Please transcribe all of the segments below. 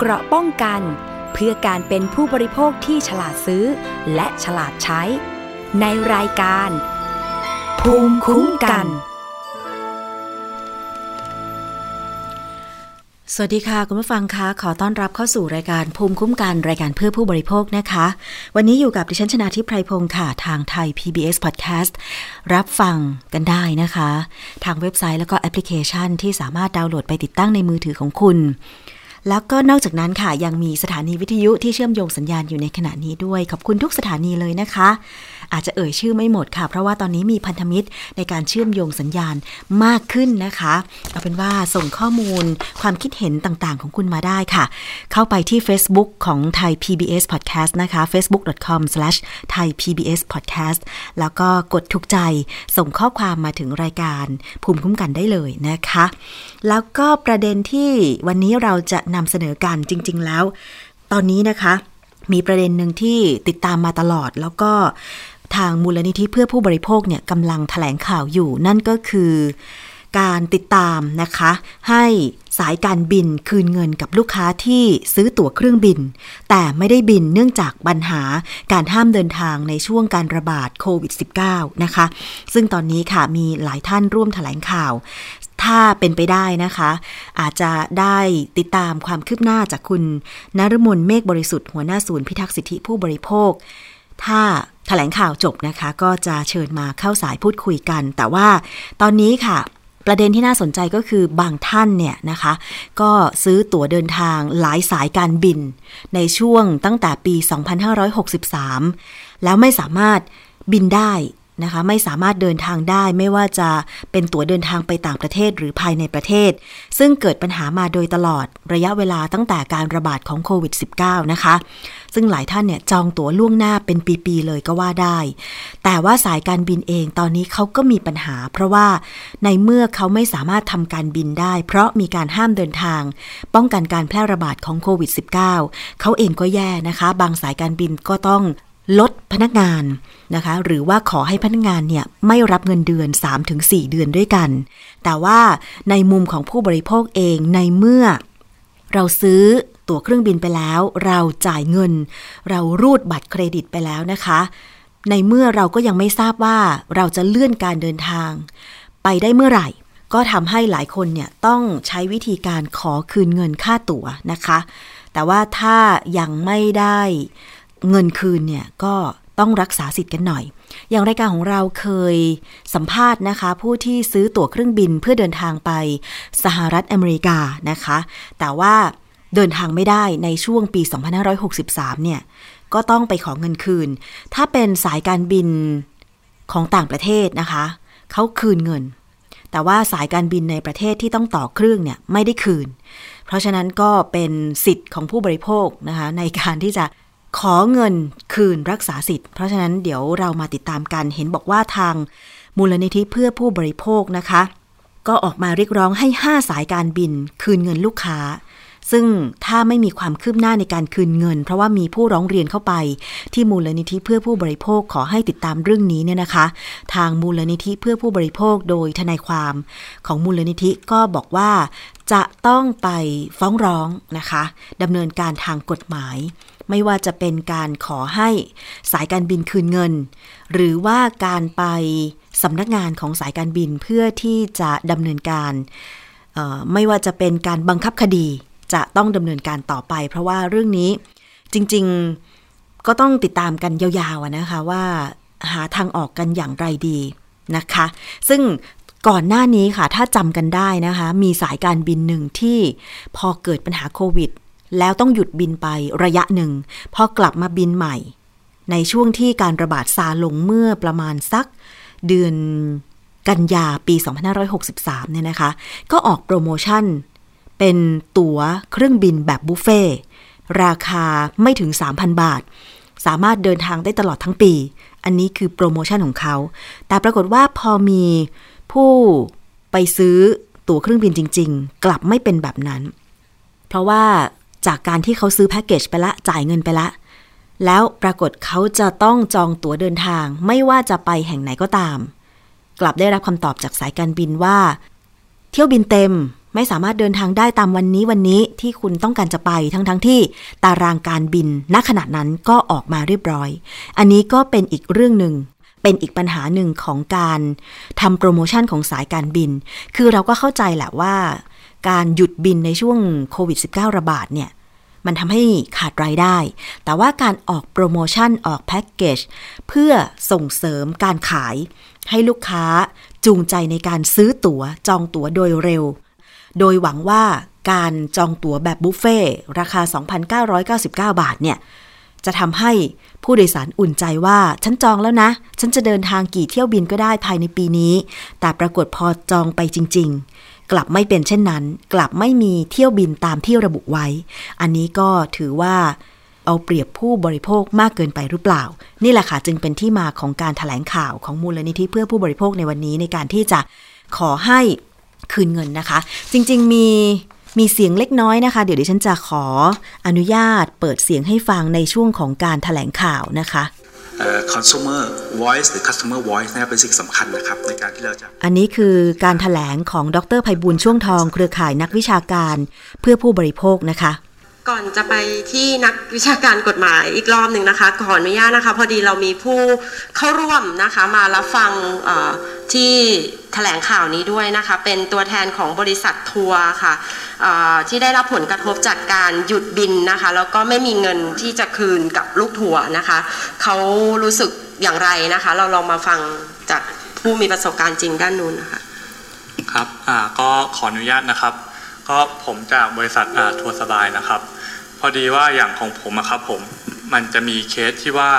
เกราะป้องกัน เพื่อการเป็นผู้บริโภคที่ฉลาดซื้อ และฉลาดใช้ ในรายการ ภูมิคุ้มกัน สวัสดีค่ะ คุณผู้ฟังคะขอต้อนรับเข้าสู่รายการภูมิคุ้มกันรายการเพื่อผู้บริโภคนะคะ วันนี้อยู่กับดิฉันชนาทิพไพรพงศ์ค่ะทางไทย PBS Podcast รับฟังกันได้นะคะ ทางเว็บไซต์แล้วก็แอปพลิเคชันที่สามารถดาวน์โหลดไปติดตั้งในมือถือของคุณ แล้วก็นอกจากนั้นค่ะยังมีสถานีวิทยุที่เชื่อมโยงสัญญาณอยู่ในขณะนี้ด้วย ขอบคุณทุกสถานีเลยนะคะ อาจจะเอ่ยชื่อไม่หมดค่ะ เพราะว่าตอนนี้มีพันธมิตรในการเชื่อมโยงสัญญาณมากขึ้นนะคะ เอาเป็นว่าส่งข้อมูลความคิดเห็นต่างๆ ของคุณมาได้ค่ะ เข้าไปที่ Facebook ของไทย PBS Podcast นะคะ facebook.com/thaipbspodcast แล้วก็กดถูกใจส่งข้อความมาถึงรายการภูมิคุ้มกันได้เลยนะคะ แล้วก็ประเด็นที่วันนี้เราจะนำเสนอกันจริง ๆ แล้ว ตอนนี้นะคะมีประเด็นหนึ่งที่ติดตามมาตลอดแล้วก็ ทางมูลนิธิเพื่อผู้บริโภคเนี่ยกำลังถแถลงข่าวอยู่ นั่นก็คือการติดตามนะคะ ให้สายการบินคืนเงินกับลูกค้าที่ซื้อตั๋วเครื่องบิน แต่ไม่ได้บินเนื่องจากปัญหาการห้ามเดินทางในช่วงการระบาดโควิด -19 นะคะ ซึ่งตอนนี้ค่ะมีหลายท่านร่วมถแถลงข่าว ถ้าเป็นไปได้นะคะ อาจจะได้ติดตามความคืบหน้าจากคุณนรมนเมฆบริสุทธิ์หัวหน้าศูนย์พิทักษ์สิทธิผู้บริโภค ถ้า ถแถลงข่าวจบนะคะ ก็จะเชิญมาเข้าสายพูดคุยกัน แต่ว่าตอนนี้ค่ะ ประเด็นที่น่าสนใจก็คือบางท่านเนี่ยนะคะ ก็ซื้อตั๋วเดินทางหลายสายการบิน ในช่วงตั้งแต่ปี 2563 แล้วไม่สามารถบินได้ นะคะไม่สามารถเดินทางได้ไม่ว่าจะเป็นตั๋วเดินทางไปต่างประเทศหรือภายในประเทศ ซึ่งเกิดปัญหามาโดยตลอดระยะเวลาตั้งแต่การระบาดของโควิด -19 นะคะ ซึ่งหลายท่านเนี่ยจองตั๋วล่วงหน้าเป็นปี ๆ เลยก็ว่าได้ แต่ว่าสายการบินเองตอนนี้เขาก็มีปัญหา เพราะว่าในเมื่อเขาไม่สามารถทำการบินได้ เพราะมีการห้ามเดินทาง ป้องกันการแพร่ระบาดของโควิด -19 เขาเองก็แย่นะคะ บางสายการบินก็ต้อง ลดพนักงานนะคะ หรือว่าขอให้พนักงานเนี่ยไม่รับเงินเดือน 3-4 เดือนด้วยกัน แต่ว่าในมุมของผู้บริโภคเองในเมื่อ เราซื้อตั๋วเครื่องบินไปแล้ว เราจ่ายเงิน เรารูดบัตรเครดิตไปแล้วนะคะ ในเมื่อเราก็ยังไม่ทราบว่าเราจะเลื่อนการเดินทาง ไปได้เมื่อไหร่ ก็ทำให้หลายคนเนี่ยต้องใช้วิธีการขอคืนเงินค่าตั๋วนะคะ แต่ว่าถ้ายังไม่ได้ เงินคืนเนี่ยก็ต้องรักษาสิทธิ์กันหน่อย อย่างรายการของเราเคยสัมภาษณ์นะคะ ผู้ที่ซื้อตั๋วเครื่องบินเพื่อเดินทางไปสหรัฐอเมริกานะคะ แต่ว่าเดินทางไม่ได้ในช่วงปี 2563 เนี่ย ก็ต้องไปขอเงินคืน ถ้าเป็นสายการบินของต่างประเทศนะคะ เขาคืนเงิน แต่ว่าสายการบินในประเทศที่ต้องต่อเครื่องเนี่ยไม่ได้คืน เพราะฉะนั้นก็เป็นสิทธิ์ของผู้บริโภคนะคะในการที่จะ ขอเงินคืนรักษาสิทธิ์ เพราะฉะนั้นเดี๋ยวเรามาติดตามกัน เห็นบอกว่าทางมูลนิธิเพื่อผู้บริโภคนะคะ ก็ออกมาเรียกร้องให้ 5 สายการบินคืนเงินลูกค้า ซึ่งถ้าไม่มีความคืบหน้าในการคืนเงิน เพราะว่ามีผู้ร้องเรียนเข้าไป ที่มูลนิธิเพื่อผู้บริโภคขอให้ติดตามเรื่องนี้เนี่ยนะคะ ทางมูลนิธิเพื่อผู้บริโภคโดยทนายความ ของมูลนิธิก็บอกว่าจะต้องไปฟ้องร้องนะคะดำเนินการทางกฎหมาย ไม่ว่าจะเป็นการขอให้สายการบินคืนเงิน หรือว่าการไปสำนักงานของสายการบินเพื่อที่จะดำเนินการ ไม่ว่าจะเป็นการบังคับคดีจะต้องดำเนินการต่อไป เพราะว่าเรื่องนี้จริงๆก็ต้องติดตามกันยาวๆนะคะว่าหาทางออกกันอย่างไรดีนะคะ ซึ่งก่อนหน้านี้ค่ะ ถ้าจำกันได้นะคะ มีสายการบินหนึ่งที่พอเกิดปัญหาโควิด แล้วต้องหยุดบินไประยะหนึ่ง พอกลับมาบินใหม่ ในช่วงที่การระบาดซาลงเมื่อประมาณสักเดือนกันยาปี 2563 เนี่ยนะคะ ก็ออกโปรโมชั่น เป็นตั๋วเครื่องบินแบบบุฟเฟ่ราคาไม่ถึง 3,000 บาท สามารถเดินทางได้ตลอดทั้งปี อันนี้คือโปรโมชั่นของเขา แต่ปรากฏว่าพอมีผู้ไปซื้อตั๋วเครื่องบินจริง ๆ กลับไม่เป็นแบบนั้น เพราะว่า จากการที่เขาซื้อแพ็กเกจไปละจ่ายเงินไปละ แล้วปรากฏเขาจะต้องจองตั๋วเดินทาง ไม่ว่าจะไปแห่งไหนก็ตาม กลับได้รับคำตอบจากสายการบินว่า เที่ยวบินเต็มไม่สามารถเดินทางได้ตามวันนี้วันนี้ที่คุณต้องการจะไปทั้งๆทที่ตารางการบินณขณะนั้นก็ออกมาเรียบร้อย อันนี้ก็เป็นอีกเรื่องหนึ่งเป็นอีกปัญหาหนึ่งของการทำโปรโมชั่นของสายการบิน คือเราก็เข้าใจแหละว่า การหยุดบินในช่วงโควิด -19 ระบาดเนี่ย มันทำให้ขาดรายได้ แต่ว่าการออกโปรโมชั่นออกแพ็กเกจเพื่อส่งเสริมการขาย ให้ลูกค้าจูงใจในการซื้อตั๋วจองตั๋วโดยเร็ว โดยหวังว่าการจองตั๋วแบบบุฟเฟ่ราคา 2,999 บาทเนี่ยจะทำให้ผู้โดยสารอุ่นใจว่า ฉันจองแล้วนะ ฉันจะเดินทางกี่เที่ยวบินก็ได้ภายในปีนี้ แต่ปรากฏพอจองไปจริง ๆ กลับไม่เป็นเช่นนั้น กลับไม่มีเที่ยวบินตามที่ระบุไว้ อันนี้ก็ถือว่าเอาเปรียบผู้บริโภคมากเกินไปหรือเปล่า นี่แหละค่ะจึงเป็นที่มาของการถแถลงข่าวของมูลนิธิเพื่อผู้บริโภคในวันนี้ในการที่จะขอให้คืนเงินนะคะ จริงๆมีมีเสียงเล็กน้อยนะคะ เดี๋ยวดิฉันจะขออนุญาตเปิดเสียงให้ฟังในช่วงของการถแถลงข่าวนะคะ consumer voice หรือ customer voice นะครับเป็นสิ่งสำคัญนะครับในการที่เราจะ อันนี้คือการถแถลงของดรไพบุญช่วงทองเครือข่ายนักวิชาการเพื่อผู้บริโภคนะคะ ก่อนจะไปที่นักวิชาการกฎหมายอีกรอบหนึ่งนะคะขออนุญาตนะคะ พอดีเรามีผู้เข้าร่วมนะคะ มารับฟังที่แถลงข่าวนี้ด้วยนะคะ เป็นตัวแทนของบริษัททัวร์ค่ะที่ได้รับผลกระทบจากการหยุดบินนะคะ แล้วก็ไม่มีเงินที่จะคืนกับลูกทัวร์นะคะเขารู้สึกอย่างไรนะคะ เราลองมาฟังจากผู้มีประสบการณ์จริงด้านนู้นนะคะครับก็ขออนุญาตนะครับก็ผมจากบริษัททัวร์สบายนะครับ พอดีว่าอย่างของผมอะครับผมมันจะมีเคสที่ว่า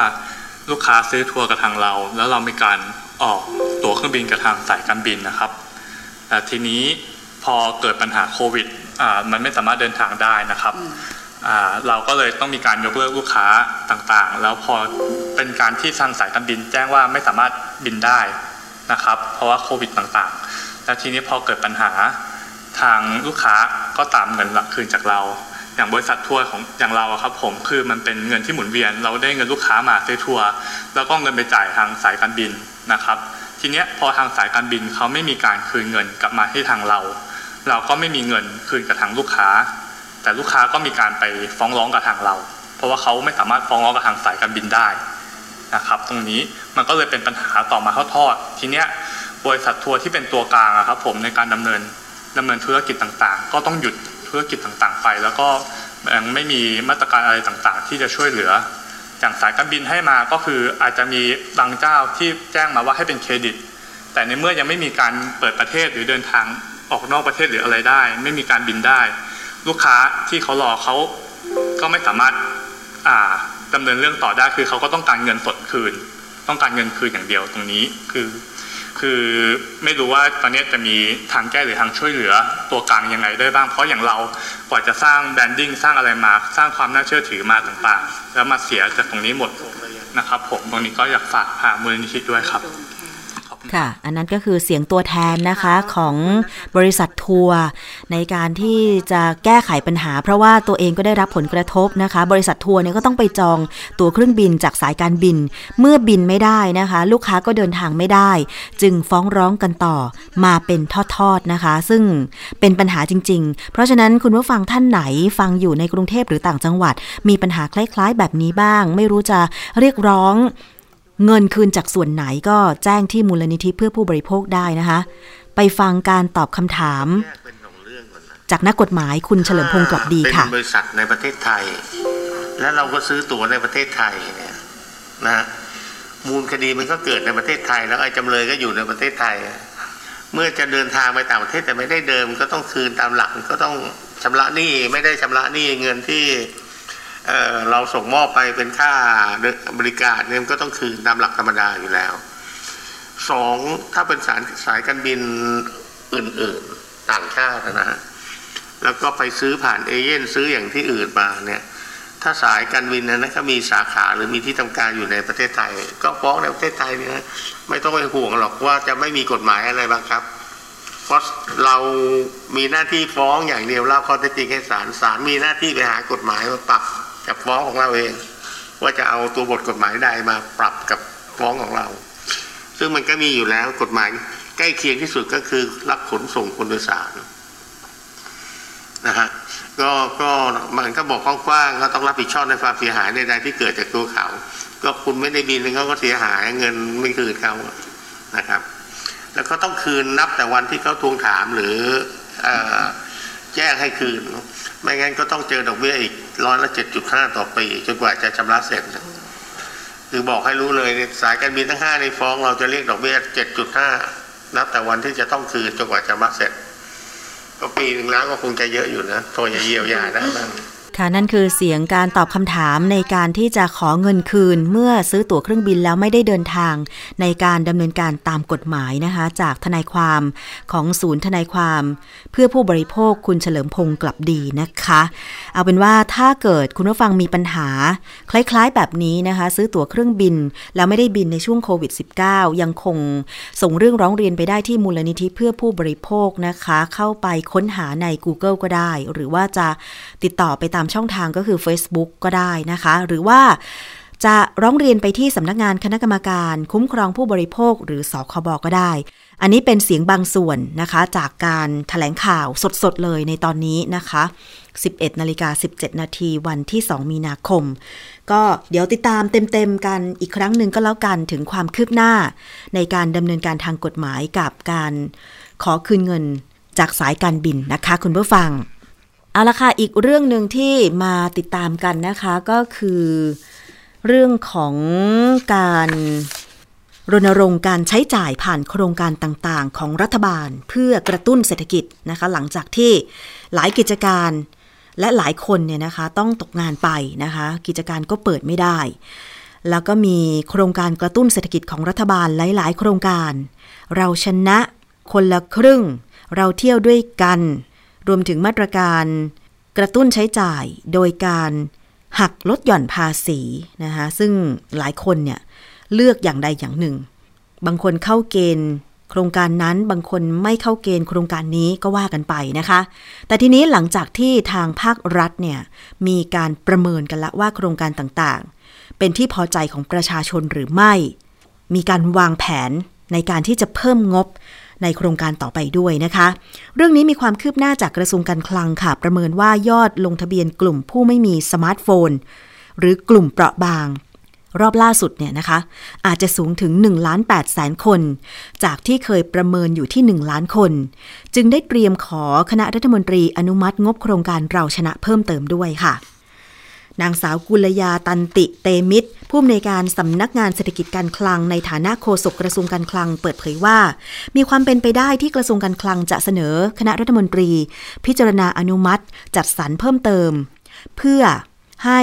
ลูกค้าซื้อทัวร์กับทางเรา แล้วเรามีการออกตั๋วเครื่องบินกับทางสายการบินนะครับแต่ทีนี้พอเกิดปัญหาโควิดมันไม่สามารถเดินทางได้นะครับเราก็เลยต้องมีการยกเลิกลูกค้าต่างๆ แล้วพอเป็นการที่ทางสายการบินแจ้งว่าไม่สามารถบินได้นะครับ เพราะว่าโควิดต่างๆ แล้วทีนี้พอเกิดปัญหาทางลูกค้าก็ตามเงินหลักคืนจากเรา อย่างบริษัททัวร์ของอย่างเราครับผมคือมันเป็นเงินที่หมุนเวียน เราได้เงินลูกค้ามาซื้อทัวร์แล้วก็เงินไปจ่ายทางสายการบินนะครับ ทีเนี้ยพอทางสายการบินเขาไม่มีการคืนเงินกลับมาให้ทางเรา เราก็ไม่มีเงินคืนกับทางลูกค้า แต่ลูกค้าก็มีการไปฟ้องร้องกับทางเรา เพราะว่าเขาไม่สามารถฟ้องร้องกับทางสายการบินได้นะครับตรงนี้มันก็เลยเป็นปัญหาต่อมาทอดทีเนี้ยบริษัททัวร์ที่เป็นตัวกลางครับผมในการดำเนินดำเนินธุรกิจต่างๆ ก็ต้องหยุด ธุรกิจต่างๆ ไป แล้วก็ยังไม่มีมาตรการอะไรต่างๆ ที่จะช่วยเหลือ อย่างสายการบินให้มาก็คืออาจจะมีบางเจ้าที่แจ้งมาว่าให้เป็นเครดิต แต่ในเมื่อยังไม่มีการเปิดประเทศหรือเดินทางออกนอกประเทศหรืออะไรได้ ไม่มีการบินได้ ลูกค้าที่เขารอเขาก็ไม่สามารถอ่าดำเนินเรื่องต่อได้คือเขาก็ต้องการเงินสดคืน ต้องการเงินคืนอย่างเดียวตรงนี้คือ คือไม่รู้ว่าตอนนี้จะมีทางแก้หรือทางช่วยเหลือตัวกลางยังไงได้บ้างเพราะอย่างเรากว่าจะสร้างแบรนดิ้งสร้างอะไรมา สร้างความน่าเชื่อถือมาต่างๆ แล้วมาเสียจากตรงนี้หมดนะครับ ผมตรงนี้ก็อยากฝากผ่ามูลนิธิด้วยครับ ค่ะ อันนั้นก็คือเสียงตัวแทนนะคะของบริษัททัวร์ในการที่จะแก้ไขปัญหา เพราะว่าตัวเองก็ได้รับผลกระทบนะคะ บริษัททัวร์เนี่ยก็ต้องไปจองตั๋วเครื่องบินจากสายการบิน เมื่อบินไม่ได้นะคะ ลูกค้าก็เดินทางไม่ได้ จึงฟ้องร้องกันต่อมาเป็นทอดๆนะคะ ซึ่งเป็นปัญหาจริง ๆ เพราะฉะนั้นคุณผู้ฟังท่านไหนฟังอยู่ในกรุงเทพหรือต่างจังหวัด มีปัญหาคล้ายๆ แบบนี้บ้าง ไม่รู้จะเรียกร้อง เงินคืนจากส่วนไหนก็แจ้งที่มูลนิธิเพื่อผู้บริโภคได้นะคะ ไปฟังการตอบคำถาม จากนักกฎหมายคุณเฉลิมพงศ์กลับดีค่ะเป็นบริษัทในประเทศไทย และเราก็ซื้อตั๋วในประเทศไทยเนี่ยนะมูลคดีมันก็เกิดในประเทศไทย แล้วไอ้จำเลยก็อยู่ในประเทศไทย เมื่อจะเดินทางไปต่างประเทศแต่ไม่ได้เดิมก็ต้องคืนตามหลักก็ต้องชำระหนี้ไม่ได้ชำระหนี้เงินที่ เราส่งมอบไปเป็นค่าบริการเนี่ยก็ต้องคืนตามหลักธรรมดาอยู่แล้วสองถ้าเป็นสายสายการบินอื่นๆต่างชาตินะฮะแล้วก็ไปซื้อผ่านเอเย่นซื้ออย่างที่อื่นมาเนี่ยถ้าสายการบินนั้นก็มีสาขาหรือมีที่ทำการอยู่ในประเทศไทย ก็ฟ้องในประเทศไทยเนี่ยไม่ต้องไปห่วงหรอกว่าจะไม่มีกฎหมายอะไรบ้างครับ เพราะเรามีหน้าที่ฟ้องอย่างเดียวเล่าข้อเท็จจริงให้ศาลศาลมีหน้าที่ไปหากฎหมายมาปรับ กับฟ้องของเราเอง ว่าจะเอาตัวบทกฎหมายใดมาปรับกับฟ้องของเรา ซึ่งมันก็มีอยู่แล้วกฎหมายใกล้เคียงที่สุดก็คือรับขนส่งคนโดยสารนะฮะก็ก็มันก็บอกกว้างๆก็ต้องรับผิดชอบในความเสียหายใดๆที่เกิดจากตัวเขา ก็คุณไม่ได้บินเขาก็เสียหายเงินไม่คืนเขานะครับ แล้วก็ต้องคืนนับแต่วันที่เขาทวงถามหรือเอ่อแจ้งให้คืน ไม่งั้นก็ต้องเจอดอกเบี้ยอีกร้อยละเจ็ดจุดห้าต่อปีจนกว่าจะชำระเสร็จคือบอกให้รู้เลยสายการบินทั้งห้าในฟ้องเราจะเรียกดอกเบี้ยเจ็ดจุดห้านับแต่วันที่จะต้องคืนจนกว่าจะมาเสร็จ ก็ปีหนึ่งแล้วก็คงจะเยอะอยู่นะโทรจะเยียวยาได้บ้าง ค่ะนั่นคือเสียงการตอบคำถามในการที่จะขอเงินคืน เมื่อซื้อตั๋วเครื่องบินแล้วไม่ได้เดินทาง ในการดำเนินการตามกฎหมายนะคะ จากทนายความของศูนย์ทนายความ เพื่อผู้บริโภคคุณเฉลิมพงศ์กลับดีนะคะ เอาเป็นว่าถ้าเกิดคุณผู้ฟังมีปัญหา คล้ายๆแบบนี้นะคะ ซื้อตั๋วเครื่องบิน แล้วไม่ได้บินในช่วงโควิด -19 ยังคงส่งเรื่องร้องเรียนไปได้ที่มูลนิธิเพื่อผู้บริโภคนะคะ เข้าไปค้นหาใน Google ก็ได้ หรือว่าจะติดต่อไปตามช่องทางก็คือ Facebook ก็ได้นะคะ หรือว่าจะร้องเรียนไปที่สำนักงานคณะกรรมการคุ้มครองผู้บริโภคหรือสคบก็ได้ อันนี้เป็นเสียงบางส่วนนะคะ จากการถแถลงข่าวสดๆเลยในตอนนี้นะคะ 11นาฬิกา17 นาทีวันที่ 2 มีนาคม ก็เดี๋ยวติดตามเต็มๆกันอีกครั้งหนึ่งก็แล้วกันถึงความคืบหน้า ในการดำเนินการทางกฎหมายกับการขอคืนเงินจากสายการบินนะคะ คุณผู้ฟัง เอาละค่ะ อีกเรื่องหนึ่งที่มาติดตามกันนะคะก็คือเรื่องของการรณรงค์การใช้จ่ายผ่านโครงการต่างๆ ของรัฐบาลเพื่อกระตุ้นเศรษฐกิจนะคะ หลังจากที่หลายกิจการและหลายคนเนี่ยนะคะต้องตกงานไปนะคะ กิจการก็เปิดไม่ได้ แล้วก็มีโครงการกระตุ้นเศรษฐกิจของรัฐบาลหลาย ๆ โครงการ เราชนะคนละครึ่ง เราเที่ยวด้วยกัน รวมถึงมาตรการกระตุ้นใช้จ่ายโดยการหักลดหย่อนภาษีนะคะซึ่งหลายคนเนี่ยเลือกอย่างใดอย่างหนึ่ง บางคนเข้าเกณฑ์ โครงการนั้นบางคนไม่เข้าเกณฑ์โครงการนี้ก็ว่ากันไปนะคะ แต่ทีนี้หลังจากที่ทางภาครัฐเนี่ยมีการประเมินกันละว่าโครงการต่างๆ เป็นที่พอใจของประชาชนหรือไม่ มีการวางแผนในการที่จะเพิ่มงบ ในโครงการต่อไปด้วยนะคะ เรื่องนี้มีความคืบหน้าจากกระทรวงการคลังค่ะ ประเมินว่ายอดลงทะเบียนกลุ่มผู้ไม่มีสมาร์ทโฟน หรือกลุ่มเปราะบาง รอบล่าสุดเนี่ยนะคะ อาจจะสูงถึง1ล้าน8แสนคน จากที่เคยประเมินอยู่ที่ 1 ล้านคน จึงได้เตรียมขอคณะรัฐมนตรีอนุมัติงบโครงการเราชนะเพิ่มเติมด้วยค่ะ นางสาวกุลยาตันติเตมิตรผู้อำนวยการสำนักงานเศรษฐกิจการคลังในฐานะโฆษกกระทรวงการคลังเปิดเผยว่า มีความเป็นไปได้ที่กระทรวงการคลังจะเสนอคณะรัฐมนตรี พิจารณาอนุมัติ จัดสรรเพิ่มเติม เพื่อให้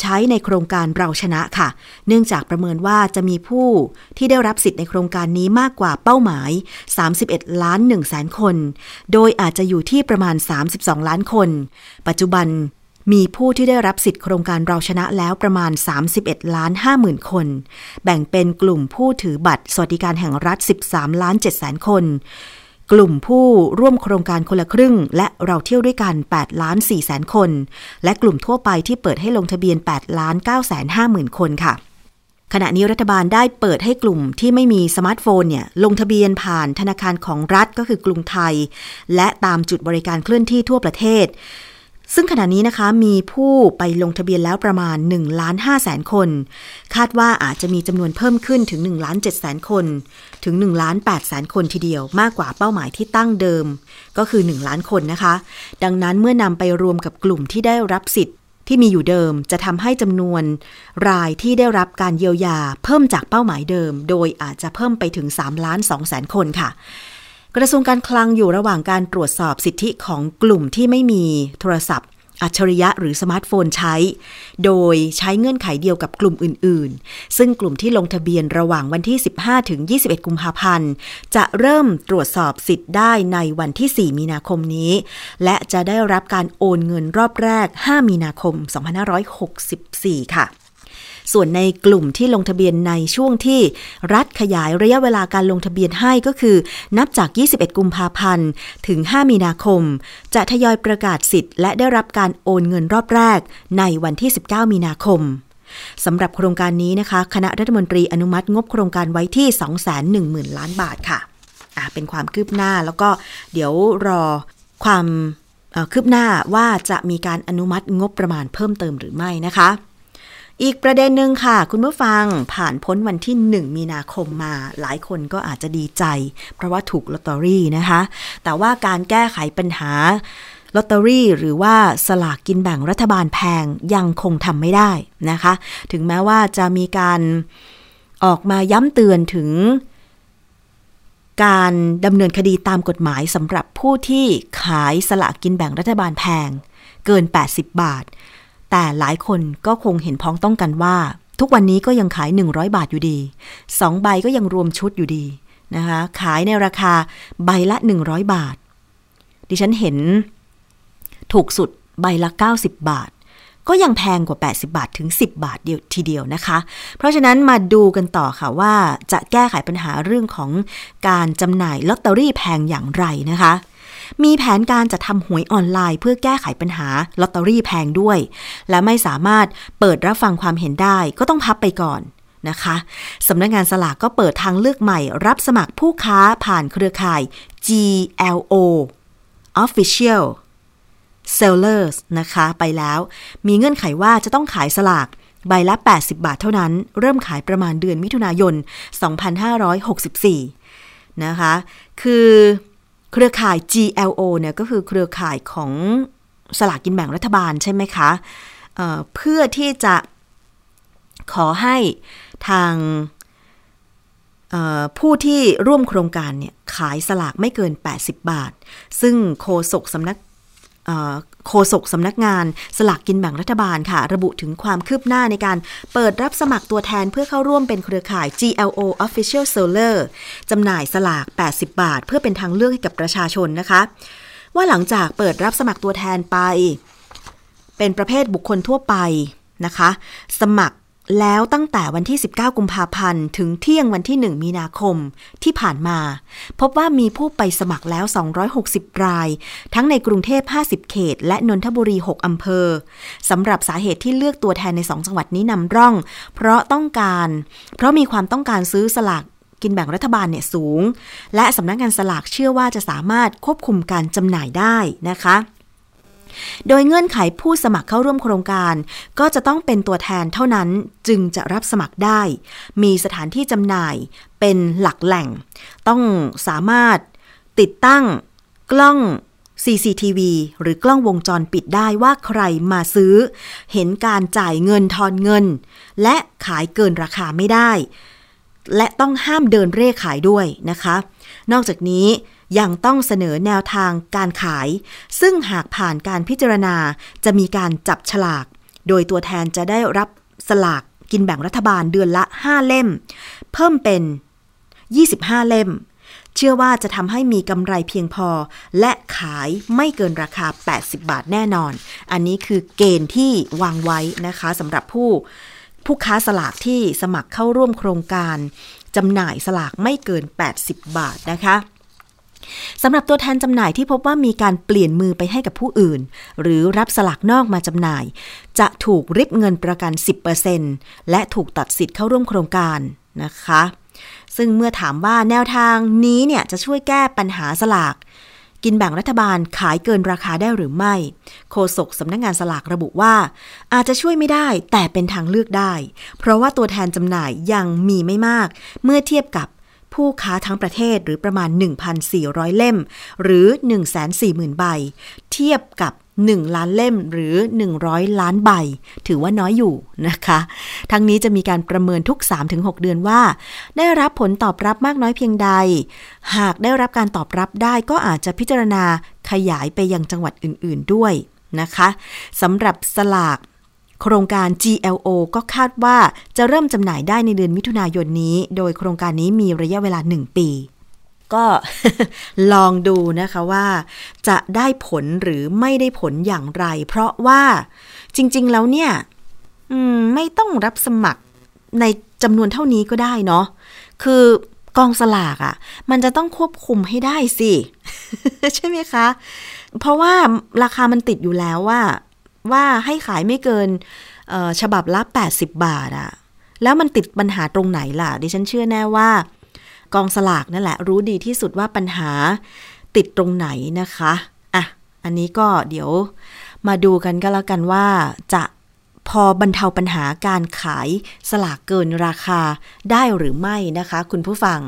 ใช้ในโครงการเราชนะค่ะ เนื่องจากประเมินว่าจะมีผู้ที่ได้รับสิทธิ์ในโครงการนี้มากกว่าเป้าหมาย 31 ล้าน1แสนคน โดยอาจจะอยู่ที่ประมาณ 32 ล้านคน ปัจจุบัน มีผู้ที่ได้รับสิทธิ์โครงการเราชนะแล้วประมาณ 31 ล้าน5หมื่นคน แบ่งเป็นกลุ่มผู้ถือบัตรสวัสดิการแห่งรัฐ 13 ล้าน7แสนคน กลุ่มผู้ร่วมโครงการคนละครึ่ง และเราเที่ยวด้วยกัน 8 ล้าน4แสนคน และกลุ่มทั่วไปที่เปิดให้ลงทะเบียน 8 ล้าน9แสน5หมื่นคนค่ะขณะนี้รัฐบาลได้เปิดให้กลุ่มที่ไม่มีสมาร์ทโฟนเนี่ยลงทะเบียนผ่านธนาคารของรัฐก็คือกรุงไทย และตามจุดบริการเคลื่อนที่ทั่วประเทศ ซึ่งขณะนี้นะคะมีผู้ไปลงทะเบียนแล้วประมาณ1ล้าน5แสนคน คาดว่าอาจจะมีจำนวนเพิ่มขึ้นถึง1ล้าน7แสนคน ถึง1ล้าน8แสนคนทีเดียวมากกว่าเป้าหมายที่ตั้งเดิม ก็คือ 1 ล้านคนนะคะ ดังนั้นเมื่อนำไปรวมกับกลุ่มที่ได้รับสิทธิ์ที่มีอยู่เดิมจะทำให้จำนวนรายที่ได้รับการเยียวยาเพิ่มจากเป้าหมายเดิม โดยอาจจะเพิ่มไปถึง 3 ล้าน2แสนคนค่ะ กระทรวงการคลังอยู่ระหว่างการตรวจสอบสิทธิของกลุ่มที่ไม่มีโทรศัพท์ อัจฉริยะหรือสมาร์ทโฟนใช้ โดยใช้เงื่อนไขเดียวกับกลุ่มอื่น ๆ ซึ่งกลุ่มที่ลงทะเบียนระหว่างวันที่ 15 ถึง 21 กุมภาพันธ์ จะเริ่มตรวจสอบสิทธิ์ได้ในวันที่ 4 มีนาคมนี้ และจะได้รับการโอนเงินรอบแรก 5 มีนาคม 2564 ค่ะ ส่วนในกลุ่มที่ลงทะเบียนในช่วงที่รัฐขยายระยะเวลาการลงทะเบียนให้ก็คือ นับจาก 21 กุมภาพันธ์ ถึง 5 มีนาคม จะทยอยประกาศสิทธิ์และได้รับการโอนเงินรอบแรก ในวันที่ 19 มีนาคมสำหรับโครงการนี้นะคะ คณะรัฐมนตรีอนุมัติงบโครงการไว้ที่ 210,000 ล้านบาทค่ะอะเป็นความคืบหน้าแล้วก็เดี๋ยวรอความคืบหน้าว่าจะมีการอนุมัติงบประมาณเพิ่มเติมหรือไม่นะคะ อีกประเด็นหนึ่งค่ะ คุณผู้ฟังผ่านพ้นวันที่ 1 มีนาคมมา หลายคนก็อาจจะดีใจ เพราะว่าถูกลอตเตอรี่นะคะ แต่ว่าการแก้ไขปัญหาลอตเตอรี่หรือว่าสลากกินแบ่งรัฐบาลแพงยังคงทำไม่ได้นะคะ ถึงแม้ว่าจะมีการออกมาย้ำเตือนถึง การดำเนินคดีตามกฎหมายสำหรับผู้ที่ขายสลากกินแบ่งรัฐบาลแพงเกิน 80 บาท แต่หลายคนก็คงเห็นพ้องต้องกันว่า ทุกวันนี้ก็ยังขาย 100 บาทอยู่ดี 2 ใบก็ยังรวมชุดอยู่ดีนะคะขายในราคาใบละ 100 บาท ดิฉันเห็น ถูกสุดใบละ 90 บาท ก็ยังแพงกว่า 80 บาทถึง 10 บาทเดียวทีเดียวนะคะ เพราะฉะนั้นมาดูกันต่อค่ะว่าจะแก้ไขปัญหาเรื่องของการจำหน่ายลอตเตอรี่แพงอย่างไรนะคะ มีแผนการจะทำหวยออนไลน์ เพื่อแก้ไขปัญหาลอตเตอรี่แพงด้วย และไม่สามารถเปิดรับฟังความเห็นได้ก็ต้องพับไปก่อนนะคะสำนักงงานสลากก็เปิดทางเลือกใหม่ รับสมัครผู้ค้าผ่านเครือข่าย GLO Official Sellers นะคะ ไปแล้ว มีเงื่อนไขว่าจะต้องขายสลากใบละ 80 บาทเท่านั้น เริ่มขายประมาณเดือนมิถุนายน 2564 นะคะ คือ เครือข่าย GLO เนี่ยก็คือเครือข่ายของสลากกินแบ่งรัฐบาลใช่ไหมคะเเพื่อที่จะขอให้ทางผู้ที่ร่วมโครงการเนี่ยขายสลากไม่เกิน 80 บาท ซึ่งโฆษกสำนัก โฆษกสำนักงานสลากกินแบ่งรัฐบาลค่ะ ระบุถึงความคืบหน้าในการเปิดรับสมัครตัวแทนเพื่อเข้าร่วมเป็นเครือข่าย GLO Official Seller จำหน่ายสลาก 80 บาท เพื่อเป็นทางเลือกให้กับประชาชนนะคะ ว่าหลังจากเปิดรับสมัครตัวแทนไป เป็นประเภทบุคคลทั่วไปนะคะ สมัคร แล้วตั้งแต่วันที่ 19 กุมภาพันธ์ ถึงเที่ยงวันที่ 1 มีนาคมที่ผ่านมา พบว่ามีผู้ไปสมัครแล้ว 260 ราย ทั้งในกรุงเทพ 50 เขต และนนทบุรี 6 อำเภอสำหรับสาเหตุที่เลือกตัวแทนใน 2 จังหวัดนี้นำร่อง เพราะต้องการ เพราะมีความต้องการซื้อสลากกินแบ่งรัฐบาลเนี่ยสูง และสำนักงงานสลากเชื่อว่าจะสามารถควบคุมการจำหน่ายได้นะคะ โดยเงื่อนไขผู้สมัครเข้าร่วมโครงการ ก็จะต้องเป็นตัวแทนเท่านั้นจึงจะรับสมัครได้ มีสถานที่จำหน่ายเป็นหลักแหล่ง ต้องสามารถติดตั้งกล้อง CCTV หรือกล้องวงจรปิดได้ว่าใครมาซื้อ เห็นการจ่ายเงินทอนเงิน และขายเกินราคาไม่ได้ และต้องห้ามเดินเร่ขายด้วยนะคะ นอกจากนี้ยังต้องเสนอแนวทางการขาย ซึ่งหากผ่านการพิจารณาจะมีการจับฉลาก โดยตัวแทนจะได้รับสลากกินแบ่งรัฐบาลเดือนละ 5 เล่ม เพิ่มเป็น 25 เล่ม เชื่อว่าจะทำให้มีกำไรเพียงพอ และขายไม่เกินราคา 80 บาทแน่นอน อันนี้คือเกณฑ์ที่วางไว้นะคะสำหรับผู้ ผู้ค้าสลากที่สมัครเข้าร่วมโครงการจำหน่ายสลากไม่เกิน 80 บาทนะคะ สำหรับตัวแทนจำหน่ายที่พบว่ามีการเปลี่ยนมือไปให้กับผู้อื่น หรือรับสลากนอกมาจำหน่าย จะถูกริบเงินประกัน 10%และถูกตัดสิทธิ์เข้าร่วมโครงการนะคะ ซึ่งเมื่อถามว่าแนวทางนี้เนี่ยจะช่วยแก้ปัญหาสลากกินแบ่งรัฐบาลขายเกินราคาได้หรือไม่ โฆษกสำนักงงานสลากระบุว่า อาจจะช่วยไม่ได้แต่เป็นทางเลือกได้ เพราะว่าตัวแทนจำหน่ายยังมีไม่มาก เมื่อเทียบกับ ผู้ค้าทั้งประเทศหรือประมาณ 1,400 เล่ม หรือ 140,000 ใบ เทียบกับ 1 ล้านเล่มหรือ 100 ล้านใบ ถือว่าน้อยอยู่นะคะ ทั้งนี้จะมีการประเมินทุก 3-6 เดือนว่า ได้รับผลตอบรับมากน้อยเพียงใด หากได้รับการตอบรับได้ก็อาจจะพิจารณาขยายไปยังจังหวัดอื่น ๆด้วยนะคะสำหรับสลาก โครงการ GLO ก็คาดว่าจะเริ่มจำหน่ายได้ในเดือนมิถุนายนนี้ โดยโครงการนี้มีระยะเวลา 1 ปี ก็ลองดูนะคะว่า จะได้ผลหรือไม่ได้ผลอย่างไร เพราะว่าจริง ๆ แล้วเนี่ยไม่ต้องรับสมัครในจำนวนเท่านี้ก็ได้เนาะ คือกองสลากอะ่ะ มันจะต้องควบคุมให้ได้สิ ใช่ไหมคะ เพราะว่าราคามันติดอยู่แล้วว่า ว่าให้ขายไม่เกินฉบับละ 80 บาทอะแล้วมันติดปัญหาตรงไหนล่ะ ดิฉันเชื่อแน่ว่า กองสลากนั่นแหละ รู้ดีที่สุดว่าปัญหาติดตรงไหนนะคะอะอันนี้ก็เดี๋ยวมาดูกันก็แล้วกันว่าจะพอบรรเทาปัญหาการขายสลากเกินราคาได้หรือไม่นะคะ คุณผู้ฟัง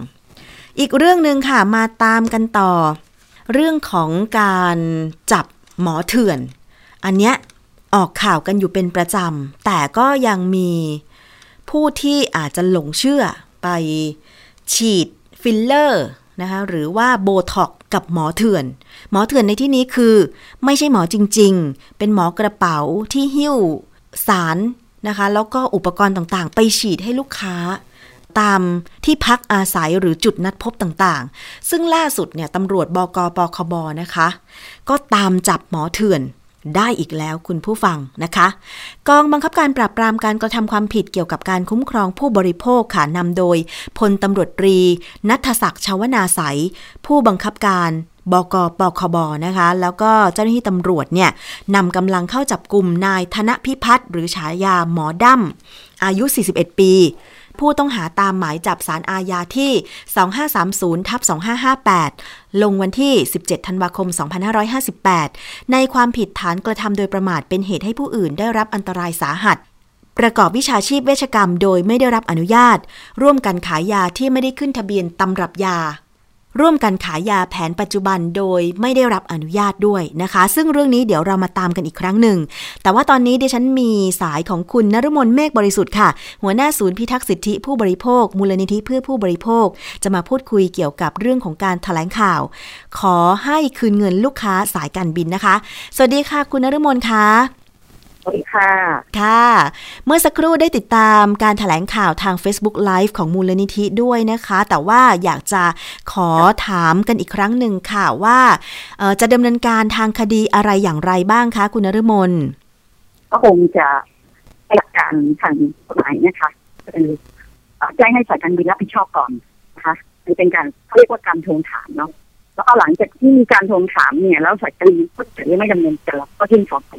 อีกเรื่องหนึ่งค่ะมาตามกันต่อ เรื่องของการจับหมอเถื่อน อันเนี้ย ออกข่าวกันอยู่เป็นประจำ แต่ก็ยังมีผู้ที่อาจจะหลงเชื่อไปฉีดฟิลเลอร์นะคะหรือว่าโบท็อกกับหมอเถื่อน หมอเถื่อนในที่นี้คือ ไม่ใช่หมอจริง ๆ เป็นหมอกระเป๋าที่หิ้วสารนะคะ แล้วก็อุปกรณ์ต่างๆ ไปฉีดให้ลูกค้า ตามที่พักอาศัยหรือจุดนัดพบต่างๆ ซึ่งล่าสุดเนี่ยตำรวจบกปคบนะคะ ก็ตามจับหมอเถื่อน ได้อีกแล้วคุณผู้ฟังนะคะ กองบังคับการปราบปรามการกระทำความผิดเกี่ยวกับการคุ้มครองผู้บริโภคค่ะนำโดยพลตำรวจตรี นัทศักดิ์ชาวนาใสยผู้บังคับการบกปคบนะคะ แล้วก็เจ้าหน้าที่ตำรวจเนี่ยนำกำลังเข้าจับกลุ่มนายธนพิพัฒน์หรือฉายาหมอดั้มอายุ 41 ปี ผู้ต้องหาตามหมายจับสารอาญาที่ 2530ทับ2558 ลงวันที่ 17 ธันวาคม 2558 ในความผิดฐานกระทำโดยประมาทเป็นเหตุให้ผู้อื่นได้รับอันตรายสาหัส ประกอบวิชาชีพเวชกรรมโดยไม่ได้รับอนุญาต ร่วมกันขายยาที่ไม่ได้ขึ้นทะเบียนตำรับยา ร่วมกันขายยาแผนปัจจุบันโดยไม่ได้รับอนุญาตด้วยนะคะ ซึ่งเรื่องนี้เดี๋ยวเรามาตามกันอีกครั้งหนึ่ง แต่ว่าตอนนี้ดิฉันมีสายของคุณนฤมลเมฆบริสุทธิ์ค่ะ หัวหน้าศูนย์พิทักษ์สิทธิผู้บริโภค มูลนิธิเพื่อผู้บริโภค จะมาพูดคุยเกี่ยวกับเรื่องของการแถลงข่าว ขอให้คืนเงินลูกค้าสายการบินนะคะ สวัสดีค่ะ คุณนฤมลคะ วัสดีค่ะ ค่ะ เมื่อสักครู่ได้ติดตามการถแถลงข่าวทาง Facebook Live ของมูลนิธิด้วยนะคะ แต่ว่าอยากจะขอถามกันอีกครั้งหนึ่งค่ะว่าจะดำเนินการทางคดีอะไรอย่างไรบ้างคะ คุณนฤมลก็คงจะหลักการทางกฎหมายนะคะคือเอ่อแจ้งให้สายการบินรับผิดชอบก่อนนะคะคือเป็นการเขาเรียกว่าการทวงถามเนาะแล้วก็หลังจากที่มีการทวงถามเนี่ย แล้วสายการบินก็จะไม่ดำเนินการก็ยื่นฟ้องไป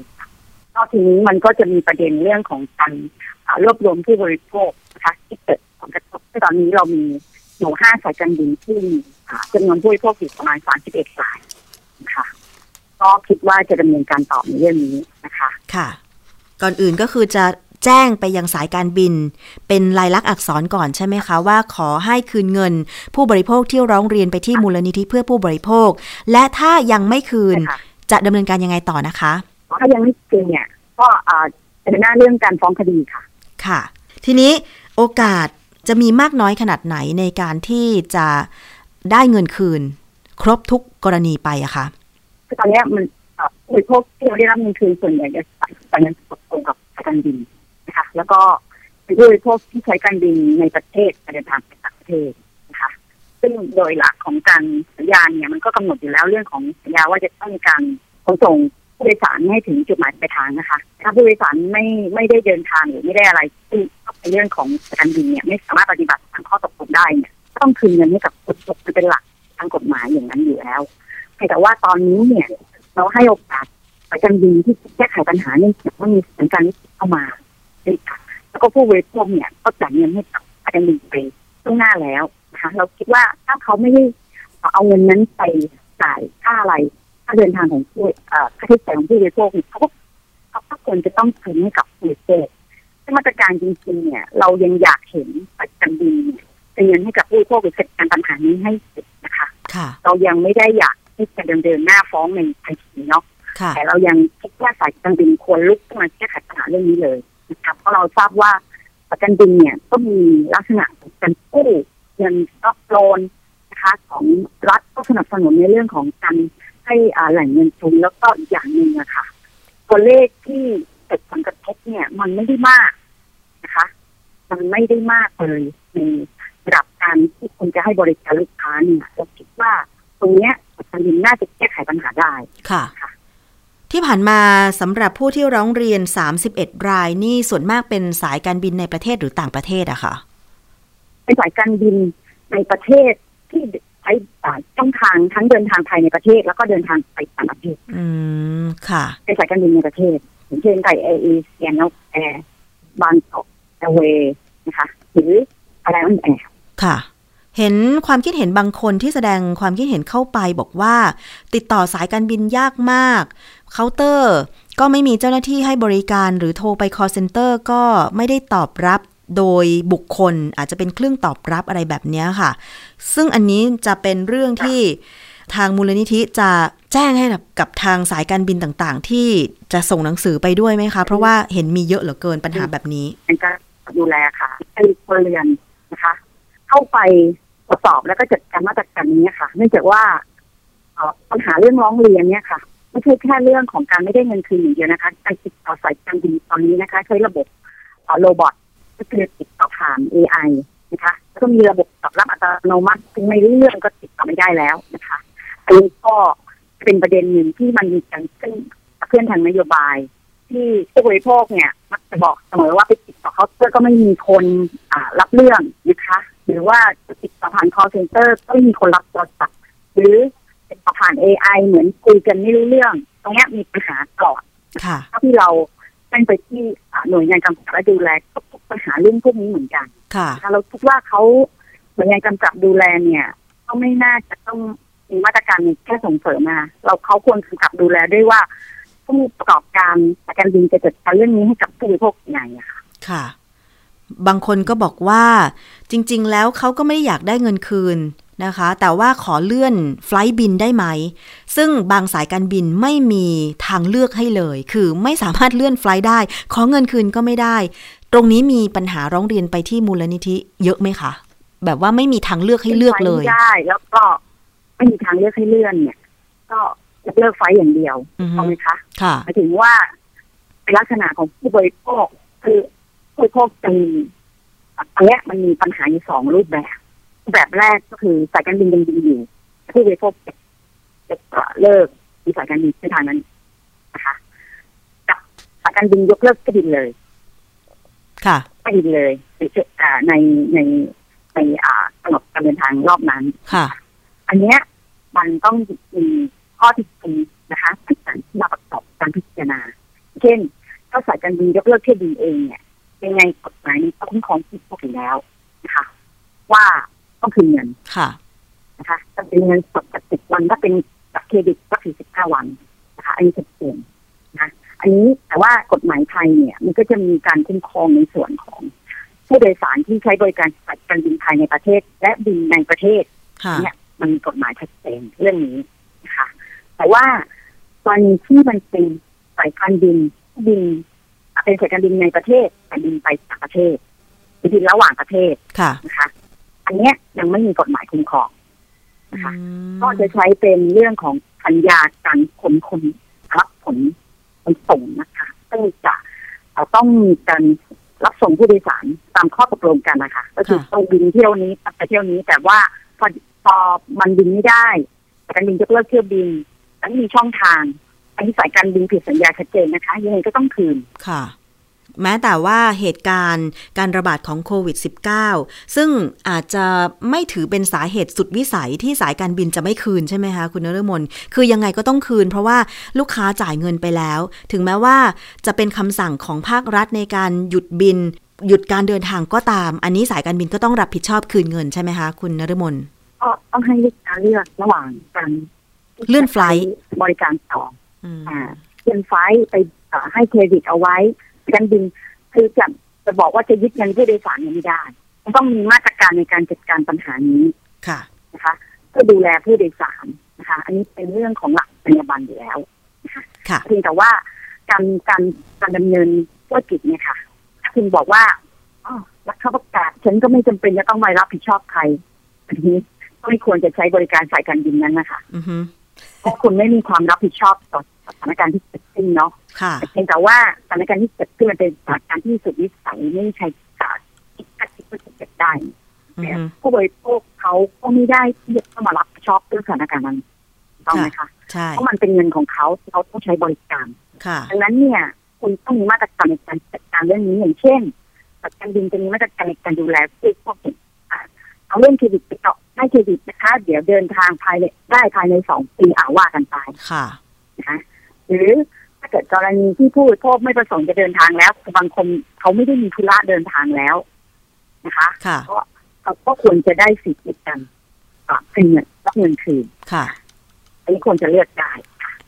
นอกทีนี้มันก็จะมีประเด็นเรื่องของการอ่ารวบรวมผู้บริโภคนะคะที่เกิดผลกระทบซึ่งตอนนี้เรามีอยู่ห้าสายการบินที่มีอ่าจำนวนผู้บริโภคอยู่ประมาณสามสิบเอ็ดรายนะคะก็คิดว่าจะดำเนินการต่อในเรื่องนี้นะคะ ค่ะ ก่อนอื่นก็คือจะแจ้งไปยังสายการบิน เป็นลายลักษณ์อักษรก่อนใช่ไหมคะ ว่าขอให้คืนเงิน ผู้บริโภคที่ร้องเรียนไปที่มูลนิธิเพื่อผู้บริโภค และถ้ายังไม่คืนใช่ค่ะจะดำเนินการยังไงต่อนะคะ ถ้ายังไม่จริงเนี่ย ก็อ่าจะเดินหน้าเรื่องการฟ้องคดีค่ะ ค่ะ ทีนี้โอกาสจะมีมากน้อยขนาดไหนในการที่จะได้เงินคืน ครบทุกกรณีไปอะคะคือตอนเนี้ยมันเอ่อผู้บริโภคที่เราได้รับเงินคืนส่วนใหญ่จะจ่ายเงินสดตรงกับสายการบินนะคะ แล้วก็เป็นผู้บริโภคที่ใช้การบินในประเทศการเดินทางไปต่างประเทศนะคะ ซึ่งโดยหลักของการสัญญาเนี่ยมันก็กำหนดอยู่แล้วเรื่องของสัญญาว่าจะต้องมีการขนส่ง ผู้โดยสารให้ถึงจุดหมายปลายทางนะคะ ถ้าผู้โดยสารไม่ไม่ได้เดินทางหรือไม่ได้อะไรซึ่งในเรื่องของการบินเนี่ยไม่สามารถปฏิบัติตามข้อตกลงได้เนี่ยต้องคืนเงินให้กับผู้โภคมันเป็นหลักทางกฎหมายอย่างนั้นอยู่แล้วแต่ว่าตอนนี้เนี่ย เราให้โอกาสสายการบินที่แก้ไขปัญหาเนื่องจากว่ามีสถานการณ์นี้เข้ามาแล้วก็ผู้บริโภคเนี่ยก็จ่ายเงินให้กับสายการบินไปล่วงหน้าแล้วนะคะเราคิดว่าถ้าเขาไม่ได้เอาเงินนั้นไปจ่ายค่าอะไร ค่าเดินทางของผู้เอ่อค่าใช้จ่ายของผู้บริโภคเนี่ยเขาก็เขาก็ควรจะต้องคืนให้กับผู้บริโภคซึ่งมาตรการจริงๆเนี่ย เรายังอยากเห็นสายการบินเนี่ยเป็นเงินให้กับผู้บริโภคหรือจัดการปัญหานี้ให้เสร็จนะคะค่ะเรายังไม่ได้อยากที่จะเดินเดินหน้าฟ้องในทันทีเนาะค่ะแต่เรายังคิดว่าสายการบินควรลุกขึ้นมาแก้ไขปัญหาเรื่องนี้เลยนะครับเพราะเราทราบว่าสายการบินเนี่ยก็มีลักษณะของการกู้เงินซับโลนนะคะ ของรัฐก็สนับสนุนในเรื่องของการ ให้อ่าแหล่งเงินทุนแล้วก็อีกอย่างหนึ่งอะค่ะ ตัวเลขที่เกิดผลกระทบเนี่ย มันไม่ได้มากนะคะ มันไม่ได้มากเลยในระดับการที่คุณจะให้บริการลูกค้าเนี่ยเราคิดว่าตรงเนี้ยสายการบินน่าจะแก้ไขปัญหาได้ค่ะค่ะที่ผ่านมาสำหรับผู้ที่ร้องเรียน 31 รายนี่ส่วนมากเป็นสายการบินในประเทศหรือต่างประเทศอะค่ะเป็นสายการบินในประเทศที่ใช้อ่าช่องทางทั้งเดินทางภายในประเทศ แล้วก็เดินทางไปต่างประเทศ อืม ค่ะเป็นสายการบินในประเทศอย่างเช่นไทยแอร์เอเชียนกแอร์บางกอกแอร์เวย์นะคะ หรืออะไรนั่นแอร์ค่ะเห็นความคิดเห็นบางคนที่แสดงความคิดเห็นเข้าไปบอกว่า ติดต่อสายการบินยากมาก เคาน์เตอร์ ก็ไม่มีเจ้าหน้าที่ให้บริการหรือโทรไป call center ก็ไม่ได้ตอบรับ โดยบุคคลอาจจะเป็นเครื่องตอบรับอะไรแบบนี้ค่ะ ซึ่งอันนี้จะเป็นเรื่องที่ทางมูลนิธิจะแจ้งให้กับทางสายการบินต่างๆ ที่จะส่งหนังสือไปด้วยไหมคะ เพราะว่าเห็นมีเยอะเหลือเกินปัญหาแบบนี้เป็นการดูแลค่ะให้ครัวเรือนนะคะ เข้าไปตรวจสอบแล้วก็จัดการมาตรการนี้ค่ะ เนื่องจากว่าเอ่อปัญหาเรื่องร้องเรียนเนี่ยค่ะไม่ใช่แค่เรื่องของการไม่ได้เงินคืนอย่างเดียวนะคะการติดต่อสายการบินตอนนี้นะคะ ใช้ระบบโรบอท ก็คือติดต่อผ่าน AI นะคะแล้วก็มีระบบตอบรับอัตโนมัติถึงไม่รู้เรื่องก็ติดต่อไม่ได้แล้วนะคะอันนี้ก็เป็นประเด็นหนึ่งที่มันมีการขึ้นเพื่อนทางนโยบาย ที่ผู้บริโภคเนี่ยมักจะบอกเสมอว่าไปติดต่อเคาน์เตอร์ก็ไม่มีคนอ่ารับเรื่องนะคะหรือว่าจะติดต่อผ่าน call center ก็ไม่มีคนรับโทรศัพท์หรือติดต่อผ่าน AI เหมือนคุยกันไม่รู้เรื่อง ตรงเนี้ยมีปัญหาตลอดค่ะถ้าที่เราแจ้งไปที่อ่าหน่วยงานกำกับและดูแลก็พบ ปัญหาเรื่องพวกนี้เหมือนกัน ค่ะนะคะเราคิดว่าเขาหน่วยงานกำกับดูแลเนี่ยก็ไม่น่าจะต้องมีมาตรการแค่ส่งเสริมมา เราเขาควรกำกับดูแลด้วยว่าผู้ประกอบการสายการบินจะจัดการเรื่องนี้ให้กับผู้บริโภคยังไงอะค่ะค่ะ บางคนก็บอกว่าจริง ๆ แล้วเขาก็ไม่ได้อยากได้เงินคืนนะคะ แต่ว่าขอเลื่อน flight บินได้ไหม ซึ่งบางสายการบินไม่มีทางเลือกให้เลย คือไม่สามารถเลื่อน flight ได้ ขอเงินคืนก็ไม่ได้ ตรงนี้มีปัญหาร้องเรียนไปที่มูลนิธิเยอะไหมคะ แบบว่าไม่มีทางเลือกให้เลือกเลยไม่ได้แล้วก็ไม่มีทางเลือกให้เลื่อนเนี่ย ก็ยกเลิก flight อย่างเดียวอือฮึถูกไหมคะค่ะหมายถึงว่าเป็นลักษณะของผู้บริโภคคือผู้บริโภคจะมีอันเนี้ยมันมีปัญหาอยู่สองรูปแบบรูปแบบแรกก็คือสายการบินยังดีอยู่ผู้บริโภคจะจะเลิกมีสายการบินเส้นทางนั้นนะคะกับสายการบินยกเลิกก็บินเลย ค่ะก็บินเลยในอ่าในในในอ่ากำหนดการเดินทางรอบนั้นค่ะ อันเนี้ยมันต้องมีข้อที่จริงนะคะที่การที่มาประกอบการพิจารณา เช่น ถ้าสายการบินยกเลิกเที่ยวบินเองเนี่ยยังไงกฎหมายนี้ก็คุ้มครองผู้บริโภคอยู่แล้วนะคะ ว่าต้องคืนเงินค่ะนะคะถ้าเป็นเงินสดจากสิบวันถ้าเป็นบัตรเครดิตก็คือสิบห้าวันนะคะอันนี้ชัดเจนนะ อันนี้แต่ว่ากฎหมายไทยเนี่ย มันก็จะมีการคุ้มครองในส่วนของ ผู้โดยสารที่ใช้บริการสายการบินภายในประเทศ และบินในประเทศค่ะเนี่ยมันมีกฎหมายชัดเจนเรื่องนี้นะคะแต่ว่ากรณีที่มันเป็นสายการบินที่บินอะเป็นสายการบินในประเทศแต่บินไปต่างประเทศหรือบินระหว่างประเทศค่ะนะคะ อันเนี้ยยังไม่มีกฎหมายคุ้มครองนะคะอืมก็จะใช้เป็นเรื่องของสัญญาการขนคนรับผล ขนส่งนะคะซึ่งจะเอ่อต้องมีการรับส่งผู้โดยสารตามข้อตกลงกันนะคะ ก็คือต้องบินเที่ยวนี้ไปเที่ยวนี้ แต่ว่าพอพอมันบินไม่ได้สายการบินยกเลิกเที่ยวบินแล้วมีช่องทางอันนี้สายการบินผิดสัญญาชัดเจนนะคะยังไงก็ต้องคืนค่ะ แม้แต่ว่าเหตุการณ์การระบาดของโควิด -19 ซึ่งอาจจะไม่ถือเป็นสาเหตุสุดวิสัยที่สายการบินจะไม่คืนใช่ไหมคะคุณนฤมลคือยังไงก็ต้องคืน เพราะว่าลูกค้าจ่ายเงินไปแล้ว ถึงแม้ว่าจะเป็นคำสั่งของภาครัฐในการหยุดบิน หยุดการเดินทางก็ตาม อันนี้สายการบินก็ต้องรับผิดชอบคืนเงินใช่ไหมคะคุณนฤมลก็ต้องให้ลูกค้าเลือกระหว่างการที่จะเลื่อนไฟลท์บริการต่ออืมอ่าเลื่อนไฟลท์ไปเอ่อให้เครดิตเอาไว้ การบินคือจะจะบอกว่าจะยึดเงินผู้โดยสารเนี่ยไม่ได้มันต้องมีมาตรการในการจัดการปัญหานี้ค่ะนะคะเพื่อดูแลผู้โดยสารนะคะ อันนี้เป็นเรื่องของหลักจรรยาบรรณอยู่แล้วค่ะเพียงแต่ว่าการการการดำเนินธุรกิจเนี่ยค่ะถ้าคุณบอกว่าอ๋อรัฐประกาศฉันก็ไม่จำเป็นจะต้องไปรับผิดชอบใครอันนี้ก็ไม่ควรจะใช้บริการสายการบินนั้นนะคะอือฮึเพราะคุณไม่มีความรับผิดชอบต่อ สถานการณ์ที่เกิดขึ้นเนาะค่ะเพียงแต่ว่าสถานการณ์ที่เกิดขึ้นมันเป็นสถานการณ์ที่สุดวิสัยไม่ใช่การคิดคิดว่าจะเกิดได้อือฮึผู้บริโภคเขาก็ไม่ได้ที่จะต้องมารับผิดชอบเรื่องสถานการณ์นั้นถูกต้องไหมคะใช่เพราะมันเป็นเงินของเขาที่เขาต้องใช้บริการค่ะดังนั้นเนี่ยคุณต้องมีมาตรการในการจัดการเรื่องนี้อย่างเช่นสายการบินจะมีมาตรการในการดูแลผู้พวกอะเอาเรื่องเครดิตไปต่อให้เครดิตนะคะ เดี๋ยวเดินทางภายในได้ภายในสองปีอ่าว่ากันไปค่ะนะคะ หรือถ้าเกิดกรณีที่ผู้บริโภคไม่ประสงค์จะเดินทางแล้วบางคนเขาไม่ได้มีธุระเดินทางแล้วนะคะค่ะก็เขาก็ควรจะได้สิทธิ์ในการอ่าเป็นเงินรับเงินคืนค่ะอันนี้ควรจะเลือกได้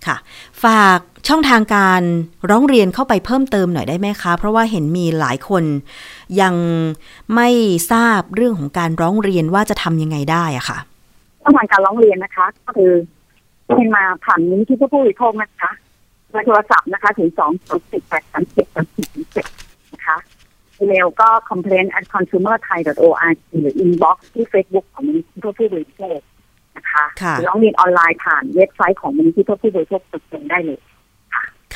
ค่ะ ฝากช่องทางการร้องเรียนเข้าไปเพิ่มเติมหน่อยได้ไหมคะ เพราะว่าเห็นมีหลายคนยังไม่ทราบเรื่องของการร้องเรียนว่าจะทำยังไงได้อะค่ะช่องทางการร้องเรียนนะคะ ก็คือเป็นมาผ่านนี้ที่ผู้บริโภคนะคะ เบอร์โทรศัพท์นะคะถึงสองสองสิบแปดสามสิบสามสิบเจ็ดนะคะอีเมลก็ complain at consumer thai org หรือ inbox ที่ Facebook ของมูลนิธิเพื่อผู้บริโภคนะคะค่ะหรือร้องเรียนออนไลน์ผ่านเว็บไซต์ของมูลนิธิเพื่อผู้บริโภคตรงได้เลย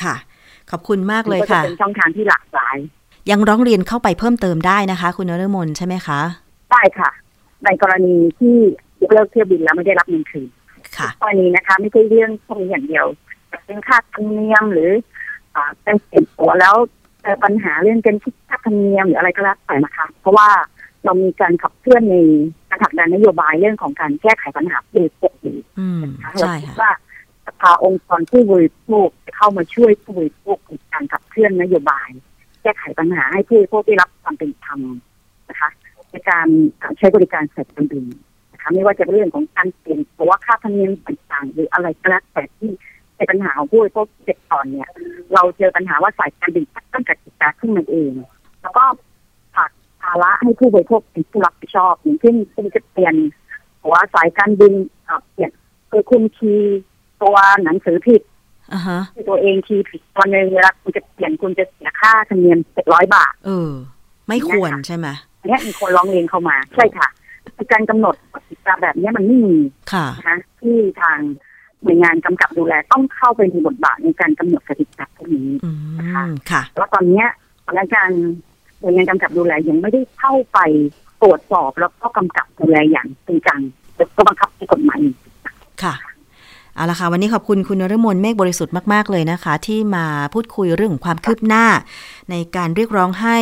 ค่ะ ขอบคุณมากเลยก็จะค่ะเป็นช่องทางที่หลากหลาย ยังร้องเรียนเข้าไปเพิ่มเติมได้นะคะ คุณนฤมลใช่ไหมคะ ได้ค่ะ ในกรณีที่ยกเลิกเที่ยวบินแล้วไม่ได้รับเงินคืนค่ะกรณีนะคะ ไม่ใช่เรื่องพวกนี้อย่างเดียวแต่ เป็นค่าธรรมเนียมหรืออ่าเป็นเปลี่ยนตัวแล้วเจอปัญหาเรื่องการคิดค่าธรรมเนียมหรืออะไรก็แล้วแต่นะคะ เพราะว่าเรามีการขับเคลื่อนในการผลักดันนโยบายเรื่องของการแก้ไขปัญหาผู้บริโภคอยู่อืมนะคะใช่เราคิดค่ะว่าสภาองค์กรผู้บริโภคจะเข้ามาช่วยผู้บริโภคในการขับเคลื่อนนโยบาย แก้ไขปัญหาให้ผู้บริโภคได้รับความเป็นธรรมนะคะในการใช้บริการสายการบินนะคะไม่ว่าจะเป็นเรื่องของการเปลี่ยนตัวค่าธรรมเนียมต่างๆ หรืออะไรก็แล้วแต่ที่ เป็นปัญหาของผู้บริโภคเจ็ดตอนเนี่ย เราเจอปัญหาว่าสายการบินตั้งกติกาขึ้นมาเอง แล้วก็ผลักภาระให้ผู้บริโภคเป็นผู้รับผิดชอบอย่างเช่นคุณจะเปลี่ยนหัวสายการบินเอ่อเปลี่ยนคือคุณคีย์ตัวหนังสือผิดอ่าฮะคือตัวเองคีย์ผิดตัวหนึ่งเวลาคุณจะเปลี่ยนคุณจะเสียค่าธรรมเนียมเจ็ดร้อยบาท เออ ไม่ควรใช่ไหมอันเนี้ยมีคนร้องเรียนเข้ามา ใช่ค่ะคือการกำหนดกติกาแบบเนี้ยมันไม่มีค่ะนะคะที่ทาง หน่วยงานกำกับดูแลต้องเข้าไปมีบทบาทในการกำหนดกติกาพวกนี้อืมค่ะแล้วตอนเนี้ยพนักงานหน่วยงานกำกับดูแลยังไม่ได้เข้าไปตรวจสอบแล้วก็กำกับดูแลอย่างจริงจังแต่ก็บังคับใช้กฎหมายค่ะ เอาละค่ะ วันนี้ขอบคุณคุณนฤมลเมฆบริสุทธิ์มาก ๆ เลยนะคะ ที่มาพูดคุยเรื่องของความคืบหน้า ในการเรียกร้องให้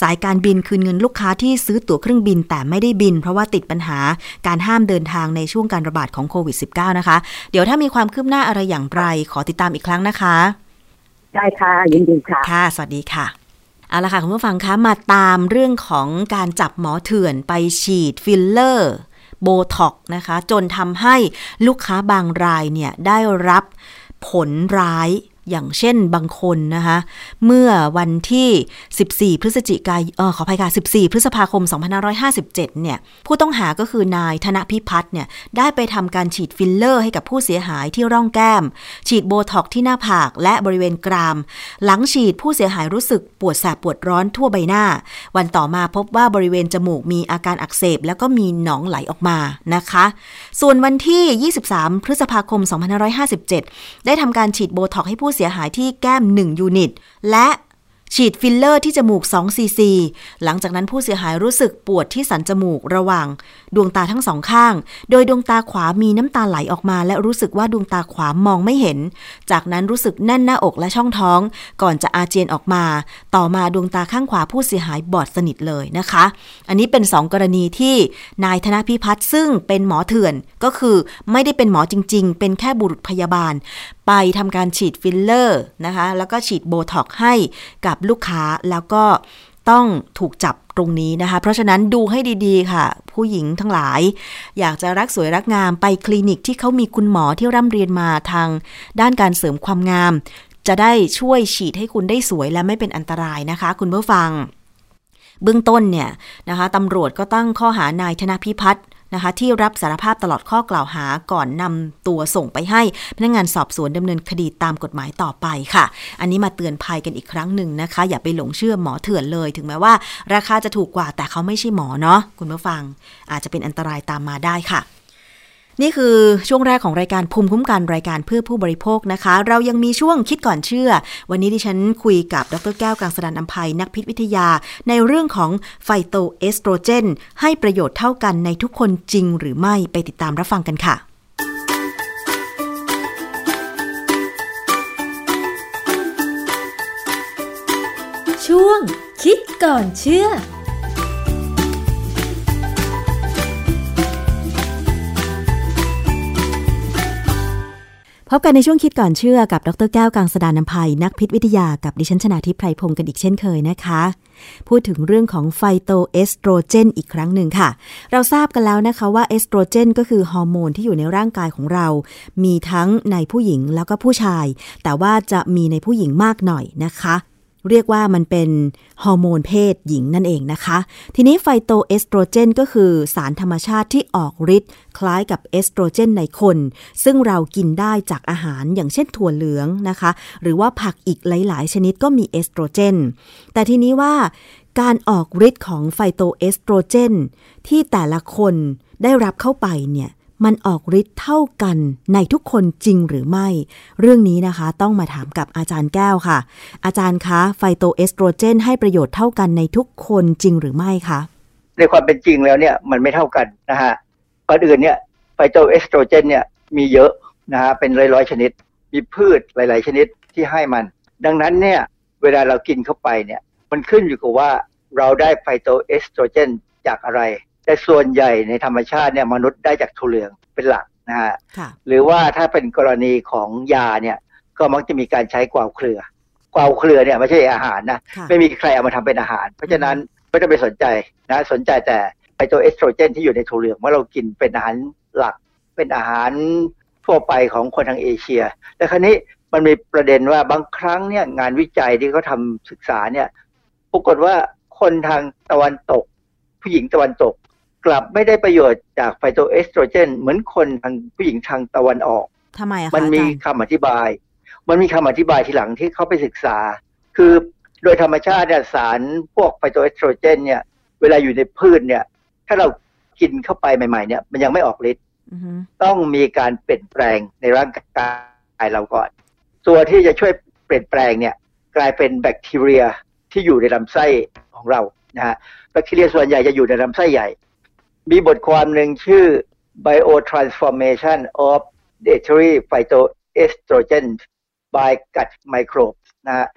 สายการบินคืนเงินลูกค้าที่ซื้อตั๋วเครื่องบินแต่ไม่ได้บิน เพราะว่าติดปัญหาการห้ามเดินทางในช่วงการระบาดของโควิด -19 นะคะ เดี๋ยวถ้ามีความคืบหน้าอะไรอย่างไร ขอติดตามอีกครั้งนะคะ ได้ค่ะยินดีค่ะค่ะ สวัสดีค่ะเอาละค่ะคุณผู้ฟังคะมาตามเรื่องของการจับหมอเถื่อนไปฉีดฟิลเลอร์ โบท็อกนะคะ จนทำให้ลูกค้าบางรายเนี่ยได้รับผลร้าย อย่างเช่นบางคนนะคะเมื่อวันที่ 14 พฤศจิกายนเออขออภัยค่ะ 14 พฤษภาคม 2557 เนี่ยผู้ต้องหาก็คือนายธนพิพัฒน์เนี่ยได้ไปทำการฉีดฟิลเลอร์ให้กับผู้เสียหายที่ร่องแก้ม ฉีดโบท็อกที่หน้าผากและบริเวณกราม หลังฉีดผู้เสียหายรู้สึกปวดแสบปวดร้อนทั่วใบหน้า วันต่อมาพบว่าบริเวณจมูกมีอาการอักเสบ แล้วก็มีหนองไหลออกมานะคะ ส่วนวันที่ 23 พฤษภาคม 2557 ได้ทำการฉีดโบท็อกให้ผู้เสียหายที่แก้ม 1 unit และฉีดฟิลเลอร์ที่จมูก2ซีซีหลังจากนั้นผู้เสียหายรู้สึกปวดที่สันจมูกระหว่าง ดวงตาทั้งสองข้าง โดยดวงตาขวามีน้ำตาไหลออกมา และรู้สึกว่าดวงตาขวามองไม่เห็น จากนั้นรู้สึกแน่นหน้าอกและช่องท้อง ก่อนจะอาเจียนออกมา ต่อมาดวงตาข้างขวาผู้เสียหายบอดสนิทเลยนะคะ อันนี้เป็น 2 กรณีที่นายธนพิพัฒน์ซึ่งเป็นหมอเถื่อนก็คือไม่ได้เป็นหมอจริง ๆ เป็นแค่บุรุษพยาบาล ไปทำการฉีดฟิลเลอร์นะคะ แล้วก็ฉีดโบท็อกให้กับลูกค้าแล้วก็ต้องถูกจับตรงนี้นะคะ เพราะฉะนั้นดูให้ดีๆ ค่ะ ผู้หญิงทั้งหลาย อยากจะรักสวยรักงามไปคลินิกที่เขามีคุณหมอที่ร่ำเรียนมาทางด้านการเสริมความงาม จะได้ช่วยฉีดให้คุณได้สวยและไม่เป็นอันตรายนะคะ คุณผู้ฟัง เบื้องต้นเนี่ยนะคะตำรวจก็ตั้งข้อหานายธนพิพัฒน์ นะคะ ที่รับสารภาพตลอดข้อกล่าวหาก่อนนำตัวส่งไปให้พนักงานสอบสวนดำเนินคดีตามกฎหมายต่อไปค่ะ อันนี้มาเตือนภัยกันอีกครั้งหนึ่งนะคะ อย่าไปหลงเชื่อหมอเถื่อนเลย ถึงแม้ว่า ราคาจะถูกกว่าแต่เขาไม่ใช่หมอเนาะคุณผู้ฟัง อาจจะเป็นอันตรายตามมาได้ค่ะ นี่คือช่วงแรกของรายการภูมิคุ้มกันรายการเพื่อผู้บริโภคนะคะ เรายังมีช่วงคิดก่อนเชื่อ วันนี้ดิฉันคุยกับดรแก้วกังสดานอัมภัยนักพิษวิทยา ในเรื่องของไฟโตเอสโตรเจน ให้ประโยชน์เท่ากันในทุกคนจริงหรือไม่ไปติดตามรับฟังกันค่ะ ช่วงคิดก่อนเชื่อ พบกันในช่วงคิดก่อนเชื่อกับดรแก้วกังสดานนภัย นักพิษวิทยากับดิฉันชนาทิพไพรพงศ์กันอีกเช่นเคยนะคะ พูดถึงเรื่องของไฟโตเอสโตรเจนอีกครั้งหนึ่งค่ะ เราทราบกันแล้วนะคะว่าเอสโตรเจนก็คือฮอร์โมนที่อยู่ในร่างกายของเรา มีทั้งในผู้หญิงแล้วก็ผู้ชาย แต่ว่าจะมีในผู้หญิงมากหน่อยนะคะ เรียกว่ามันเป็นฮอร์โมนเพศหญิงนั่นเองนะคะ ทีนี้ไฟโตเอสโตรเจนก็คือสารธรรมชาติที่ออกฤทธิ์คล้ายกับเอสโตรเจนในคน ซึ่งเรากินได้จากอาหารอย่างเช่นถั่วเหลืองนะคะ หรือว่าผักอีกหลาย ๆ ชนิดก็มีเอสโตรเจน แต่ทีนี้ว่าการออกฤทธิ์ของไฟโตเอสโตรเจน ที่แต่ละคนได้รับเข้าไปเนี่ย มันออกฤทธิ์เท่ากันในทุกคนจริงหรือไม่ เรื่องนี้นะคะต้องมาถามกับอาจารย์แก้วค่ะ อาจารย์คะไฟโตเอสโตรเจน ให้ประโยชน์เท่ากันในทุกคนจริงหรือไม่คะในความเป็นจริงแล้วเนี่ยมันไม่เท่ากันนะฮะก่อนอื่นเนี่ยไฟโตเอสโตรเจนเนี่ยมีเยอะนะฮะเป็นร้อยๆชนิด มีพืชหลาย ๆ ชนิดที่ให้มัน ดังนั้นเนี่ยเวลาเรากินเข้าไปเนี่ยมันขึ้นอยู่กับว่าเราได้ไฟโตเอสโตรเจนจากอะไร แต่ส่วนใหญ่ในธรรมชาติเนี่ยมนุษย์ได้จากถั่วเหลืองเป็นหลักนะฮะหรือว่าถ้าเป็นกรณีของยาเนี่ยก็มักจะมีการใช้กวาวเครือกวาวเครือเนี่ยไม่ใช่อาหารนะไม่มีใครเอามาทำเป็นอาหาร เพราะฉะนั้นไม่ต้องไปสนใจนะสนใจแต่ไอตัวเอสโตรเจนที่อยู่ในถั่วเหลืองว่าเรากินเป็นอาหารหลัก เป็นอาหารทั่วไปของคนทางเอเชีย แต่ครั้นี้มันมีประเด็นว่าบางครั้งเนี่ยงานวิจัยที่เขาทาศึกษาเนี่ยปรากฏว่าคนทางตะวันตก ผู้หญิงตะวันตก กลับไม่ได้ประโยชน์จากไฟโตเอสโตรเจน เหมือนคนทางผู้หญิงทางตะวันออกทำไมอะมันมีคำอธิบาย มันมีคำอธิบายทีหลังที่เขาไปศึกษา คือโดยธรรมชาติเนี่ยสารพวกไฟโตเอสโตรเจน เนี่ย เวลาอยู่ในพืชเนี่ย ถ้าเรากินเข้าไปใหม่ ๆ เนี่ย มันยังไม่ออกฤทธิ์ต้องมีการเปลี่ยนแปลงในร่างกายเราก่อน ตัวที่จะช่วยเปลี่ยนแปลงเนี่ย กลายเป็นแบคทีเรียที่อยู่ในลำไส้ของเรานะฮะแบคทีเรียส่วนใหญ่จะอยู่ในลำไส้ใหญ่ มีบทความหนึ่งชื่อ Biotransformation of Dietary Phytoestrogen by Gut Microbes นะฮะ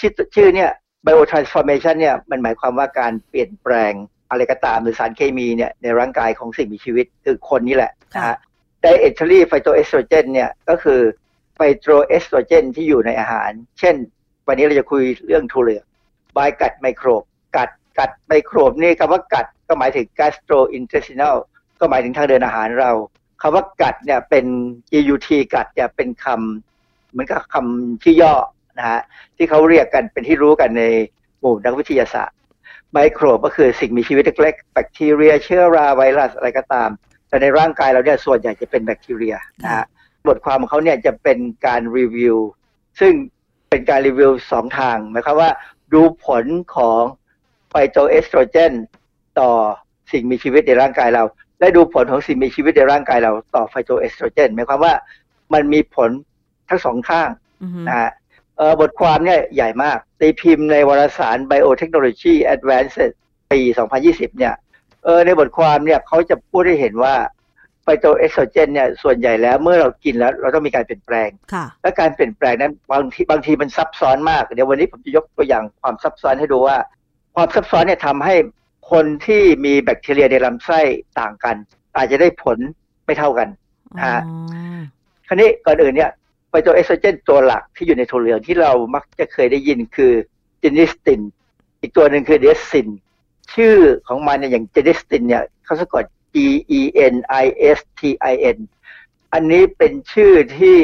ชื่อชื่อเนี่ย Biotransformation เนี่ยมันหมายความว่าการเปลี่ยนแปลงอะไรก็ตามหรือสารเคมีเนี่ยในร่างกายของสิ่งมีชีวิตคือคนนี่แหละนะฮะ Dietary Phytoestrogen เนี่ยก็คือไฟโตรเอสโตรเจนที่อยู่ในอาหาร เช่น วันนี้เราจะคุยเรื่องทูเหลือง by gut microbe กัดกัดัดไมโครบนี่คำว่ากัดก็หมายถึง gastrointestinal ก็หมายถึงทางเดินอาหารเราคำว่ากัดเนี่ยเป็น GUT กัดเนี่ยเป็นคำเหมือนกับคำที่ย่อนะฮะที่เขาเรียกกันเป็นที่รู้กันในหมู่นักวิทยาศาสตร์ไมโครบก็คือสิ่งมีชีวิตเล็กๆ แบคทีเรีย เชื้อราไวรัสอะไรก็ตาม แต่ในร่างกายเราเนี่ยส่วนใหญ่จะเป็นแบคทีเรียนะฮะบทความของเขาเนี่ยจะเป็นการรีวิว ซึ่งเป็นการรีวิวสองทางหมายความว่าดูผลของ ไฟโตเอสโตรเจน ต่อสิ่งมีชีวิตในร่างกายเรา และดูผลของสิ่งมีชีวิตในร่างกายเรา ต่อไฟโตเอสโตรเจนหมายความว่ามันมีผลทั้งสองข้างนะฮะบทความเนี่ยใหญ่มากตีพิมพ์ในวารสาร Biotechnology Advances ปี 2020 เนี่ยเออในบทความเนี่ยเขาจะพูดให้เห็นว่าไฟโตเอสโตรเจนเนี่ยส่วนใหญ่แล้วเมื่อเรากินแล้ว เราต้องมีการเปลี่ยนแปลง และการเปลี่ยนแปลงนั้นบางทีบางทีมันซับซ้อนมาก เดี๋ยววันนี้ผมจะยกตัวอย่างความซับซ้อนให้ดูว่า ความซับซ้อนเนี่ยทำให้คนที่มีแบคทีเรียในลำไส้ต่างกัน อาจจะได้ผลไม่เท่ากันนะฮะคราวนี้ก่อนอื่นเนี่ยไฟโตเอสโตรเจนตัวหลักที่อยู่ในถั่วเหลืองที่เรามักจะเคยได้ยินคือ genistin อีกตัวหนึ่งคือ daidzin ชื่อของมันเนี่ยอย่าง genistin เนี่ยเขาสะกด G E N I S T I N อันนี้เป็นชื่อที่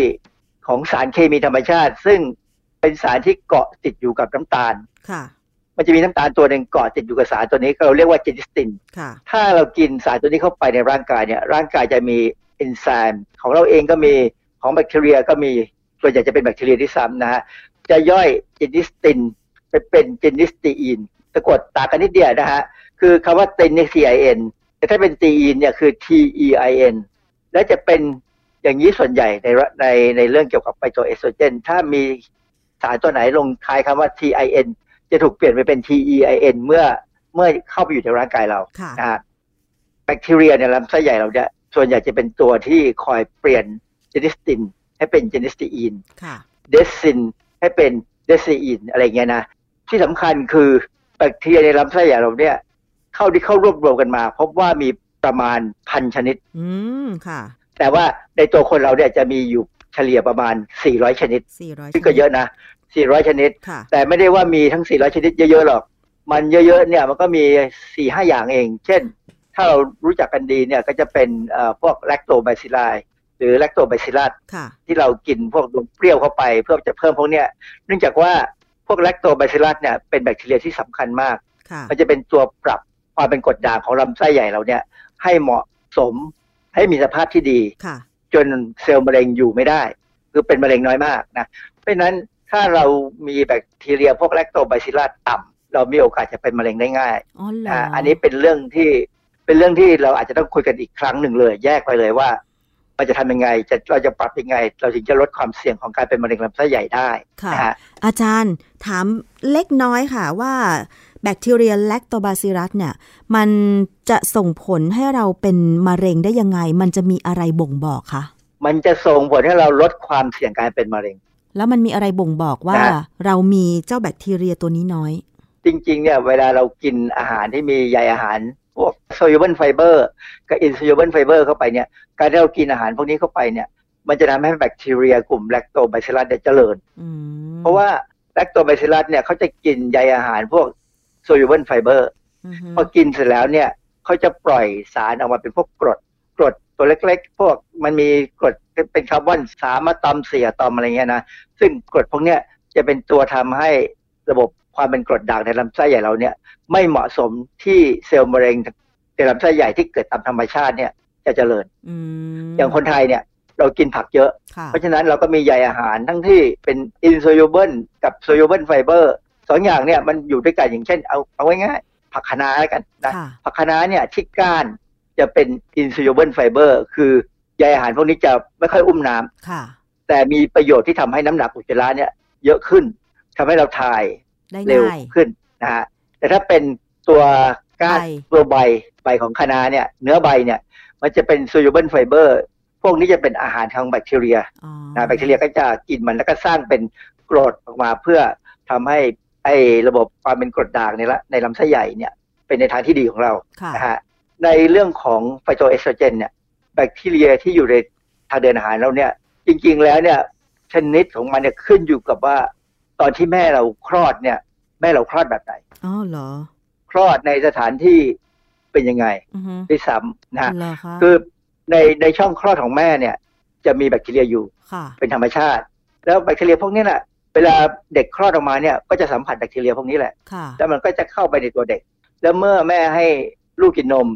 ของสารเคมีธรรมชาติ ซึ่งเป็นสารที่เกาะติดอยู่กับน้ำตาล มันจะมีน้ำตาลตัวหนึ่งเกาะติดอยู่กับสารตัวนี้เราเรียกว่า genistin ถ้าเรากินสารตัวนี้เข้าไปในร่างกายเนี่ยร่างกายจะมีเอนไซม์ของเราเองก็มีของแบคทีเรียก็มีส่วนใหญ่จะเป็นแบคทีเรียที่ซ้ำนะฮะจะย่อย genistin ไปเป็น genisteinสะกดตากันนิดเดียวนะฮะคือคำว่าตินนี่ C I N แต่ถ้าเป็นตีอินเนี่ยคือ T E I N และจะเป็นอย่างนี้ส่วนใหญ่ในในในเรื่องเกี่ยวกับไฟโตเอสโตรเจน ถ้ามีสารตัวไหนลงท้ายคำว่า T I N จะถูกเปลี่ยนไปเป็น TEIN เมื่อเมื่อเข้าไปอยู่ในร่างกายเรานะฮะแบคทีเรียในลำไส้ใหญ่เราเนี่ยส่วนใหญ่จะเป็นตัวที่คอยเปลี่ยนเจนิสตินให้เป็นเจนิสตีนเดซินให้เป็นเดซีอินอะไรเงี้ยนะ ที่สำคัญคือแบคทีเรียในลำไส้ใหญ่เราเนี่ย เข้าที่เข้ารวบรวมกันมา พบว่ามีประมาณพันชนิด อืมค่ะ แต่ว่าในตัวคนเราเนี่ยจะมีอยู่เฉลี่ยประมาณ 400 ชนิด400ซึ่งก็เยอะนะ 400 ชนิดค่ะแต่ไม่ได้ว่ามีทั้ง 400 ชนิดเยอะๆหรอก มันเยอะๆเนี่ยมันก็มี 4 5 อย่างเอง เช่น ถ้าเรารู้จักกันดีเนี่ยก็จะเป็นเอ่อพวกแลคโตไบซิล i หรือแลคโตไบซิลัสค่ะที่เรากินพวกนมเปรี้ยวเข้าไปเพื่อจะเพิ่มพวกเนี้ยเนื่องจากว่าพวกแลคโตไบซิลัสเนี่ยเป็นแบคทีเรียที่สำคัญมากค่ะมันจะเป็นตัวปรับความเป็นกรดด่างของลำไส้ใหญ่เราเนี่ยให้เหมาะสมให้มีสภาพที่ดีค่ะจนเซลล์มะเร็งอยู่ไม่ได้ คือเป็นมะเร็งน้อยมากนะเพราะฉะนั้น ถ้าเรามีแบคทีเรียพวกแลคโตไบซิลลัสต่ำเรามีโอกาสจะเป็นมะเร็งได้ง่ายอ๋อเหรออ่าอันนี้เป็นเรื่องที่เป็นเรื่องที่เราอาจจะต้องคุยกันอีกครั้งหนึ่งเลย แยกไปเลยว่าเราจะทำยังไงจะเราจะปรับยังไง เราถึงจะลดความเสี่ยงของการเป็นมะเร็งลำไส้ใหญ่ได้ค่ะนะฮะอาจารย์ถามเล็กน้อยค่ะว่าแบคทีเรียแลคโตบาซิลัสเนี่ย มันจะส่งผลให้เราเป็นมะเร็งได้ยังไง มันจะมีอะไรบ่งบอกคะมันจะส่งผลให้เราลดความเสี่ยงการเป็นมะเร็ง แล้วมันมีอะไรบ่งบอกว่านะเรามีเจ้าแบคทีเรียตัวนี้น้อย จริง ๆ เนี่ย เวลาเรากินอาหารที่มีใยอาหารพวก soluble fiber กับ insoluble fiber เข้าไปเนี่ยการที่เรากินอาหารพวกนี้เข้าไปเนี่ย มันจะทำให้แบคทีเรียกลุ่ม lactobacillus เนี่ยเจริญอืมเพราะว่า lactobacillus เนี่ยเขาจะกินใยอาหารพวก soluble fiber อือฮึพอกินเสร็จแล้วเนี่ยเขาจะปล่อยสารออกมาเป็นพวกกรดกรด ตัวเล็กๆ พวกมันมีกรดเป็นคาร์บอนสามอะตอมสี่อะตอมอะไรเงี้ยนะซึ่งกรดพวกเนี้ยจะเป็นตัวทำให้ระบบความเป็นกรดด่างในลำไส้ใหญ่เราเนี่ยไม่เหมาะสมที่เซลล์มะเร็งในลำไส้ใหญ่ที่เกิดตามธรรมชาติเนี่ยจะเจริญอืมอย่างคนไทยเนี่ยเรากินผักเยอะค่ะเพราะฉะนั้นเราก็มีใยอาหารทั้งที่เป็น insoluble กับ soluble fiber สองอย่างเนี่ยมันอยู่ด้วยกันอย่างเช่นเอาเอาง่ายๆผักคะน้าแล้วกันนะค่ะผักคะน้าเนี่ยที่ก้าน จะเป็น insoluble fiber คือใยอาหารพวกนี้จะไม่ค่อยอุ้มน้ำค่ะ แต่มีประโยชน์ที่ทำให้น้ำหนักอุจจาระเนี่ย เยอะขึ้นทำให้เราถ่ายได้เร็วง่ายขึ้นนะฮะแต่ถ้าเป็นตัวก้านใบตัวใบใบของคะน้าเนี่ย เนื้อใบเนี่ย มันจะเป็น soluble fiber พวกนี้จะเป็นอาหารทางแบคทีเรียอ๋อนะแบคทีเรียก็จะกินมันแล้วก็สร้างเป็นกรดออกมาเพื่อทำให้ไอ้ระบบความเป็นกรดด่างในละในลำไส้ใหญ่เนี่ย เป็นในทางที่ดีของเราค่ะนะฮะ ในเรื่องของไฟโตเอสโตรเจนเนี่ยแบคทีเรียที่อยู่ในทางเดินอาหารเราเนี่ย จริงๆแล้วเนี่ยชนิดของมันเนี่ยขึ้นอยู่กับว่า ตอนที่แม่เราคลอดเนี่ย แม่เราคลอดแบบไหนอ๋อเหรอ คลอดในสถานที่เป็นยังไงอือฮึด้วยซ้ำนะฮะเหรอคะคือในในช่องคลอดของแม่เนี่ย จะมีแบคทีเรียอยู่ค่ะเป็นธรรมชาติ แล้วแบคทีเรียพวกนี้แหละเวลาเด็กคลอดออกมาเนี่ย ก็จะสัมผัสแบคทีเรียพวกนี้แหละค่ะแล้วมันก็จะเข้าไปในตัวเด็ก แล้วเมื่อแม่ให้ลูกกินนม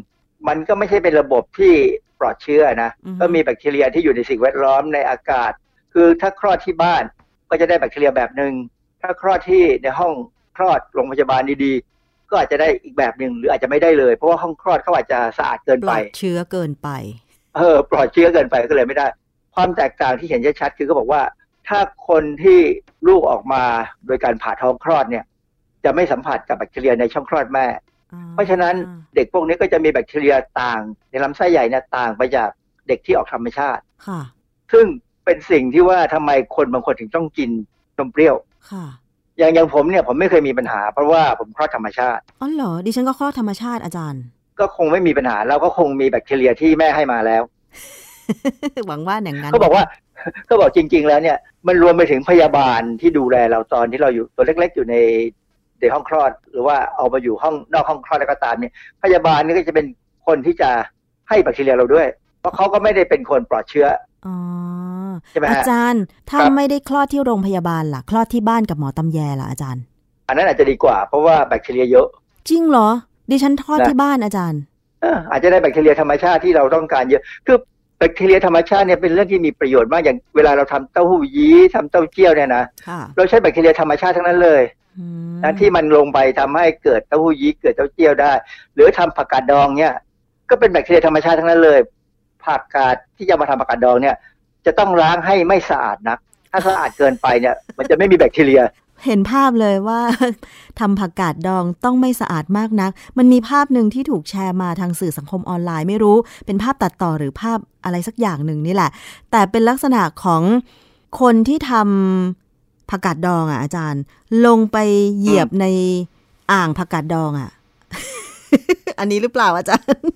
มันก็ไม่ใช่เป็นระบบที่ปลอดเชื้อนะอือฮึก็มีแบคทีเรียที่อยู่ในสิ่งแวดล้อมในอากาศ คือถ้าคลอดที่บ้านก็จะได้แบคทีเรียแบบหนึ่งถ้าคลอดที่ในห้องคลอดโรงพยาบาลดีๆ ก็อาจจะได้อีกแบบหนึ่งหรืออาจจะไม่ได้เลย เพราะว่าห้องคลอดเขาอาจจะสะอาดเกินปลไปอดเชื้อเกินไป เออ ปลอดเชื้อเกินไปก็เลยไม่ได้ ความแตกต่างที่เห็นชัดๆคือเขาบอกว่า ถ้าคนที่ลูกออกมาโดยการผ่าท้องคลอดเนี่ย จะไม่สัมผัสกับแบคทีเรียในช่องคลอดแม่ เพราะฉะนั้นเด็กพวกนี้ก็จะมีแบคทีเรียต่าง ในลำไส้ใหญ่เนี่ยต่างไปจากเด็กที่ออกธรรมชาติค่ะซึ่งเป็นสิ่งที่ว่าทำไมคนบางคนถึงต้องกินนมเปรี้ยวค่ะอย่างอย่างผมเนี่ยผมไม่เคยมีปัญหา เพราะว่าผมคลอดธรรมชาติอ๋อเหรอดิฉันก็คลอดธรรมชาติอาจารย์ ก็คงไม่มีปัญหาเราก็คงมีแบคทีเรียที่แม่ให้มาแล้ว หวังว่าอย่างนั้นเขาบอกว่าเขาบอกจริง ๆ แล้วเนี่ย มันรวมไปถึงพยาบาลที่ดูแลเราตอนที่เราอยู่ตัวเล็ก ๆ อยู่ใน ในห้องคลอด หรือว่าเอามาอยู่ห้องนอกห้องคลอดแล้วก็ตามเนี่ยพยาบาลนี่ก็จะเป็นคนที่จะให้แบคทีเรียเราด้วย เพราะเขาก็ไม่ได้เป็นคนปลอดเชื้ออ๋อใช่ไหมฮะอาจารย์ ถ้าครับไม่ได้คลอดที่โรงพยาบาลล่ะ คลอดที่บ้านกับหมอตำแยล่ะอาจารย์ อันนั้นอาจจะดีกว่า เพราะว่าแบคทีเรียเยอะ จริงเหรอ ดิฉันทอดนะที่บ้านอาจารย์เอออาจจะได้แบคทีเรียธรรมชาติที่เราต้องการเยอะ คือ แบคทีเรียธรรมชาติเนี่ยเป็นเรื่องที่มีประโยชน์มากอย่างเวลาเราทำเต้าหู้ยี้ทำเต้าเจี้ยวเนี่ยนะค่ะเราใช้แบคทีเรียธรรมชาติทั้งนั้นเลยอืมนะที่มันลงไปทำให้เกิดเต้าหู้ยี้เกิดเต้าเจี้ยวได้ หรือทำผักกาดดองเนี่ย ก็เป็นแบคทีเรียธรรมชาติทั้งนั้นเลย ผักกาดที่จะมาทำผักกาดดองเนี่ย จะต้องล้างให้ไม่สะอาดนัก ถ้าสะอาดเกินไปเนี่ย มันจะไม่มีแบคทีเรีย เห็นภาพเลยว่าทำผักกาดดองต้องไม่สะอาดมากนัก มันมีภาพหนึ่งที่ถูกแชร์มาทางสื่อสังคมออนไลน์ไม่รู้ เป็นภาพตัดต่อหรือภาพอะไรสักอย่างหนึ่งนี่แหละ แต่เป็นลักษณะของคนที่ทำผักกาดดองอะอาจารย์ ลงไปเหยียบในอ่างผักกาดดองอะ อันนี้หรือเปล่าอาจารย์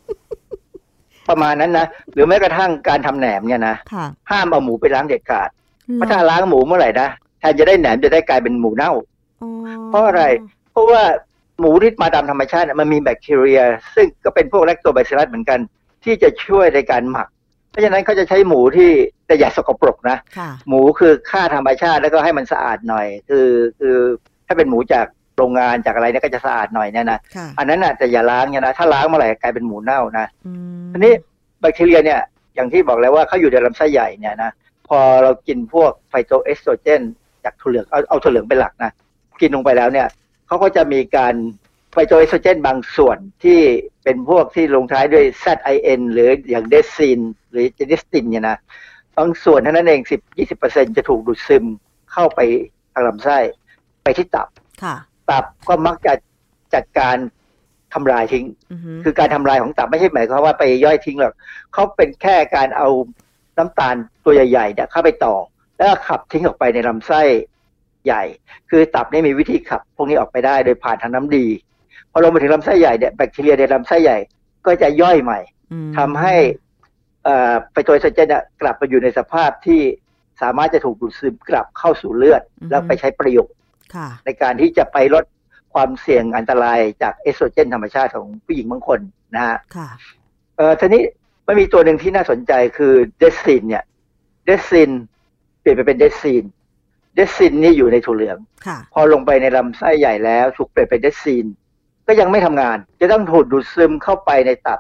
ประมาณนั้นนะหรือแม้กระทั่งการทำแหนมเนี่ยนะค่ะห้ามเอาหมูไปล้างเด็ดขาดเพราะถ้าล้างหมูเมื่อไหร่นะแทนจะได้แหนมจะได้กลายเป็นหมูเน่าอ๋อเพราะอะไร เพราะว่าหมูที่มาตามธรรมชาติเนี่ยมันมีแบคทีเรีย ซึ่งก็เป็นพวกแลคโตไบซิลัสเหมือนกัน ที่จะช่วยในการหมัก เพราะฉะนั้นเขาจะใช้หมูที่แต่อย่าสกปรกนะค่ะหมูคือฆ่าธรรมชาติแล้วก็ให้มันสะอาดหน่อย คือคือถ้าเป็นหมูจากโรงงานจากอะไรเนี่ยก็จะสะอาดหน่อยเนี่ยนะค่ะอันนั้นน่ะแต่อย่าล้างเนี่ยนะ ถ้าล้างเมื่อไหร่กลายเป็นหมูเน่านะอืมทีนี้แบคทีเรียเนี่ยอย่างที่บอกแล้วว่าเขาอยู่ในลำไส้ใหญ่เนี่ยนะพอเรากินพวกไฟโตเอสโตรเจน จากถั่วเหลืองเอาเอาถั่วเหลืองเป็นหลักนะกินลงไปแล้วเนี่ยเขาก็จะมีการไฟโตเอสโตรเจนบางส่วนที่เป็นพวกที่ลงท้ายด้วย ZIN หรืออย่าง daidzin หรือ genistin เนี่ยนะบางส่วนเท่านั้นเอง 10-20%จะถูกดูดซึมเข้าไปทางลำไส้ไปที่ตับค่ะตับก็มักจะจัดการทำลายทิ้งอือฮึคือการทำลายของตับไม่ใช่หมายความว่าไปย่อยทิ้งหรอกเขาเป็นแค่การเอาน้ำตาลตัวใหญ่ๆเนี่ยเข้าไปต่อ แล้วก็ขับทิ้งออกไปในลำไส้ใหญ่ คือตับนี่มีวิธีขับ พวกนี้ออกไปได้โดยผ่านทางน้ำดีพอลงมาถึงลำไส้ใหญ่เนี่ยแบคทีเรียในลำไส้ใหญ่ก็จะย่อยใหม่อืมทำให้เอ่อไฟโตเอสโตรเจนเนี่ยกลับมาอยู่ในสภาพที่สามารถจะถูกดูดซึมกลับเข้าสู่เลือด แล้วไปใช้ประโยชน์ค่ะในการที่จะไปลดความเสี่ยงอันตรายจากเอสโตรเจนธรรมชาติของผู้หญิงบางคนนะฮะค่ะเอ่อทีนี้มันมีตัวหนึ่งที่น่าสนใจคือเดซินเนี่ยเดซิน เปลี่ยนไปเป็นเดซินเดซินนี่อยู่ในถั่วเหลืองค่ะพอลงไปในลำไส้ใหญ่แล้วถูกเปลี่ยนเป็นเดซินก็ยังไม่ทำงาน จะต้องถูกดูดซึมเข้าไปในตับ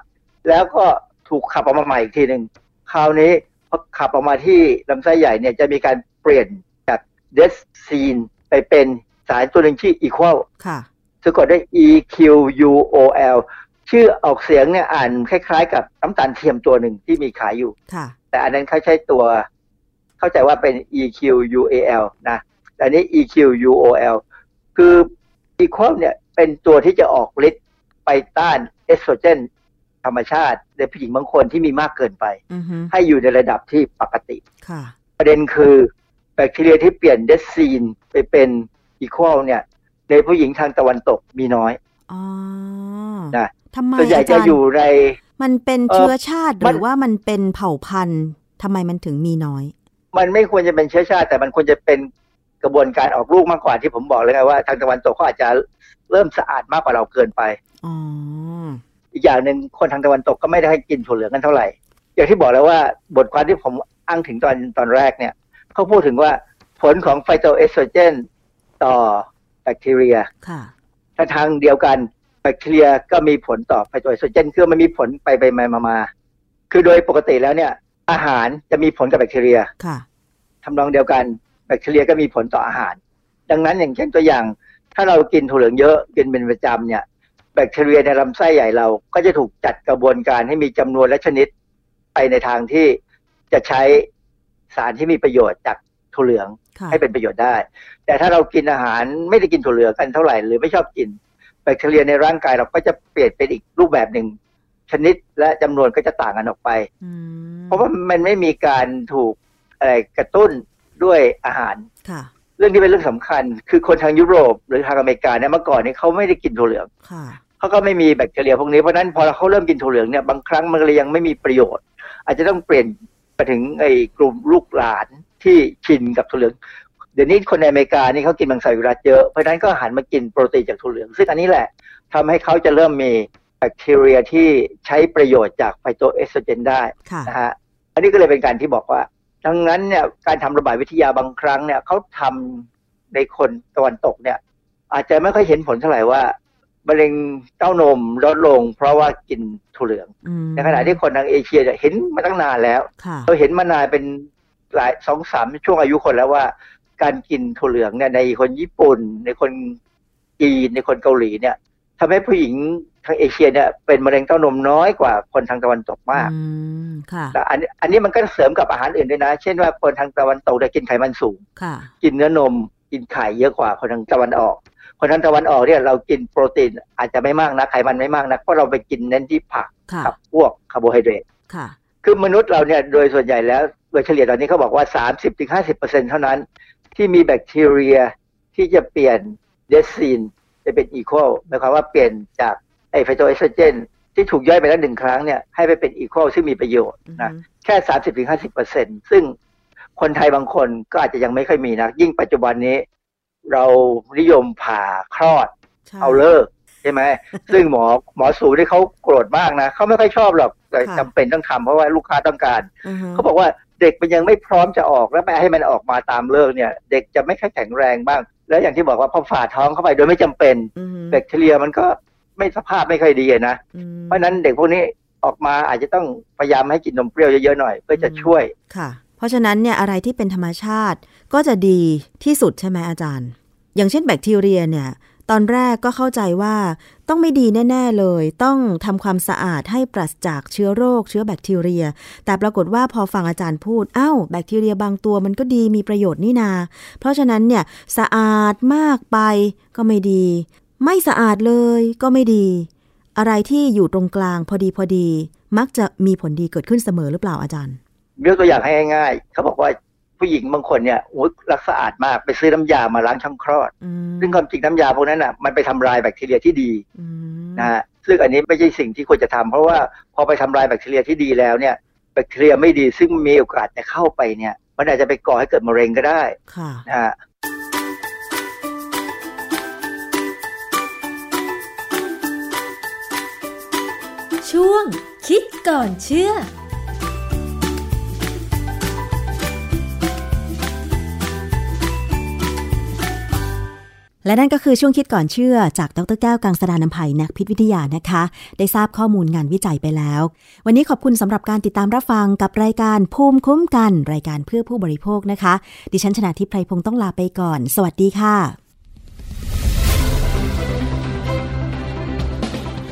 แล้วก็ถูกขับออกมาใหม่อีกทีหนึ่งคราวนี้พอขับออกมาที่ลำไส้ใหญ่เนี่ยจะมีการเปลี่ยนจากเดซีนไปเป็นสารตัวหนึ่งชื่ออีควอลค่ะสะกดด้วย E Q U O L ชื่อออกเสียงเนี่ยอ่านคล้ายๆ กับน้ำตาลเทียมตัวหนึ่งที่มีขายอยู่ค่ะแต่อันนั้นเขาใช้ตัว เข้าใจว่าเป็น E Q U A L นะแต่อันนี้ E Q U O L คือ equal เนี่ยเป็นตัวที่จะออกฤทธิ์ไปต้านเอสโตรเจนธรรมชาติในผู้หญิงบางคนที่มีมากเกินไปอือฮึให้อยู่ในระดับที่ปกติค่ะประเด็นคือแบคทีเรียที่เปลี่ยนเดซีนไปเป็นอีควอลเนี่ย ในผู้หญิงทางตะวันตกมีน้อยอ๋อนะทำไมส่วนใหญ่อาจะจารย์อยู่ใน มันเป็นเอ่อเชื้อชาติหมัรืนอว่ามันเป็นเผ่าพันธุ์ทำไมมันถึงมีน้อย มันไม่ควรจะเป็นเชื้อชาติ แต่มันควรจะเป็นกระบวนการออกลูกมากกว่าที่ผมบอกเลยไงว่า ทางตะวันตกเขาอาจจะเริ่มสะอาดมากกว่าเราเกินไปอ๋ออีกอย่างหนึ่งคนทางตะวันตกก็ไม่ได้ให้กินถั่วเหลืองกันเท่าไหร่ อย่างที่บอกแล้วว่าบทความที่ผมอ้างถึงตอนตอนแรกเนี่ยเขาพูดถึงว่าผลของไฟโตเอสโตรเจนต่อแบคทีเรียค่ะถ้าทางเดียวกันแบคทีเรียก็มีผลต่อไฟโตเอสโตรเจนคือมันมีผลไปไปมามามาคือโดยปกติแล้วเนี่ย อาหารจะมีผลกับแบคทีเรียค่ะทำนองเดียวกันแบคทีเรียก็มีผลต่ออาหาร ดังนั้นอย่างเช่นตัวอย่าง ถ้าเรากินถั่วเหลืองเยอะกินเป็นประจำเนี่ยแบคทีเรียในลำไส้ใหญ่เราก็จะถูกจัดกระบวนการให้มีจำนวนและชนิด ไปในทางที่จะใช้สารที่มีประโยชน์จากถั่วเหลืองค่ะให้เป็นประโยชน์ได้ แต่ถ้าเรากินอาหารไม่ได้กินถั่วเหลืองกันเท่าไหร่หรือไม่ชอบกินแบคทีเรียในร่างกายเราก็จะเปลี่ยนเป็นอีกรูปแบบหนึ่ง ชนิดและจำนวนก็จะต่างกันออกไปอืมเพราะว่ามันไม่มีการถูกอะไรกระตุ้นด้วยอาหารค่ะเรื่องนี้เป็นเรื่องสำคัญ คือคนทางยุโรปหรือทางอเมริกาเนี่ยเมื่อก่อนเนี่ยเขาไม่ได้กินถั่วเหลืองค่ะเขาก็ไม่มีแบคทีเรียพวกนี้เพราะฉะนั้นพอเขาเริ่มกินถั่วเหลืองเนี่ยบางครั้งมันเลยยังไม่มีประโยชน์ อาจจะต้องเปลี่ยนไปถึงไอ้กลุ่มลูกหลานที่ชินกับถั่วเหลืองเดี๋ยวนี้คนในอเมริกานี่เขากินมังสวิรัตเยอะเพราะฉะนั้นก็หันมากินโปรตีนจากถั่วเหลือง ซึ่งอันนี้แหละทำให้เขาจะเริ่มมี แบคทีเรียที่ใช้ประโยชน์จากไฟโตเอสโตรเจนได้ค่ะนะฮะอันนี้ก็เลยเป็นการที่บอกว่า ดังนั้นเนี่ยการทำระบาดวิทยาบางครั้งเนี่ยเขาทำในคนตะวันตกเนี่ย อาจจะไม่ค่อยเห็นผลเท่าไหร่ว่ามะเร็งเต้านมลดลง เพราะว่ากินถั่วเหลืองอืมในขณะที่คนทางเอเชียเนี่ยเห็นมาตั้งนานแล้วค่ะเราเห็นมานานเป็นหลายสองสามช่วงอายุคนแล้วว่า การกินถั่วเหลืองเนี่ยในคนญี่ปุ่น ในคนจีนในคนเกาหลีเนี่ยทำให้ผู้หญิง ทางเอเชียเนี่ยเป็นมะเร็งเต้านมน้อยกว่าคนทางตะวันตกมากอืมค่ะแต่อันอันนี้มันก็เสริมกับอาหารอื่นด้วยนะ เช่นว่าคนทางตะวันตกเนี่ยกินไขมันสูงค่ะกินเนื้อนม กินไข่เยอะกว่าคนทางตะวันออก คนทางตะวันออกเนี่ยเรากินโปรตีนอาจจะไม่มากนะไขมันไม่มากนะเพราะเราไปกินเน้นที่ผักค่ะกับพวกคาร์โบไฮเดรตค่ะคือมนุษย์เราเนี่ยโดยส่วนใหญ่แล้วโดยเฉลี่ยตอนนี้เขาบอกว่า 30-50%เท่านั้น ที่มีแบคทีเรียที่จะเปลี่ยนเดซีนจะเป็นอีโคลหมายความว่าเปลี่ยนจาก ไอไฟโตเอสโตรเจนที่ถูกย่อยไปแล้วหนึ่งครั้งเนี่ยให้ไปเป็นอีโคซึ่งมีประโยชน์นะแค่สามสิบถึงห้าสิบเปอร์เซ็นซึ่งคนไทยบางคนก็อาจจะยังไม่ค่อยมีนะ ยิ่งปัจจุบันนี้ เรานิยมผ่าคลอด เอาเลิกใช่ไหมซึ่งหมอหมอสูที่เขาโกรธมากนะเขาไม่ค่อยชอบหรอกแต่จำเป็นต้องทำเพราะว่าลูกค้าต้องการ เขาบอกว่าเด็กมันยังไม่พร้อมจะออกแล้วไปให้มันออกมาตามเลิกเนี่ย เด็กจะไม่ค่อยแข็งแรงบ้าง แล้วอย่างที่บอกว่าพอฝ่าท้องเข้าไปโดยไม่จำเป็นแบคทีเรียมันก็ ไม่สภาพไม่ค่อยดีนะ เพราะนั้นเด็กพวกนี้ออกมาอาจจะต้องพยายามให้กินนมเปรี้ยวเยอะๆหน่อยเพื่อจะช่วยค่ะ เพราะฉะนั้นเนี่ยอะไรที่เป็นธรรมชาติก็จะดีที่สุดใช่ไหมอาจารย์ อย่างเช่นแบคทีเรียเนี่ย ตอนแรกก็เข้าใจว่าต้องไม่ดีแน่ ๆเลย ต้องทำความสะอาดให้ปราศจากเชื้อโรค เชื้อแบคทีเรีย แต่ปรากฏว่าพอฟังอาจารย์พูดอ้าวแบคทีเรียบางตัวมันก็ดีมีประโยชน์นี่นา เพราะฉะนั้นเนี่ยสะอาดมากไปก็ไม่ดี ไม่สะอาดเลยก็ไม่ดี อะไรที่อยู่ตรงกลางพอดีพอดี มักจะมีผลดีเกิดขึ้นเสมอหรือเปล่าอาจารย์ยกตัวอย่างให้ง่ายๆเขาบอกว่าผู้หญิงบางคนเนี่ยโอ้รักสะอาดมากไปซื้อน้ำยามาล้างช่องคลอด ซึ่งความจริงน้ำยาพวกนั้นอะมันไปทำลายแบคทีเรียที่ดีนะฮะซึ่งอันนี้ไม่ใช่สิ่งที่ควรจะทำเพราะว่าพอไปทำลายแบคทีเรียที่ดีแล้วเนี่ยแบคทีเรียไม่ดีซึ่งมีโอกาสจะเข้าไปเนี่ย มันอาจจะไปก่อให้เกิดมะเร็งก็ได้นะฮะ ช่วง คิดก่อนเชื่อและนั่นก็คือช่วงคิดก่อนเชื่อจากดรแก้วกังสดานนภัยนักพิษวิทยานะคะ ได้ทราบข้อมูลงานวิจัยไปแล้ว วันนี้ขอบคุณสำหรับการติดตามรับฟังกับรายการภูมิคุ้มกัน รายการเพื่อผู้บริโภคนะคะ ดิฉันชนะทิพไพรพงศ์ต้องลาไปก่อน สวัสดีค่ะ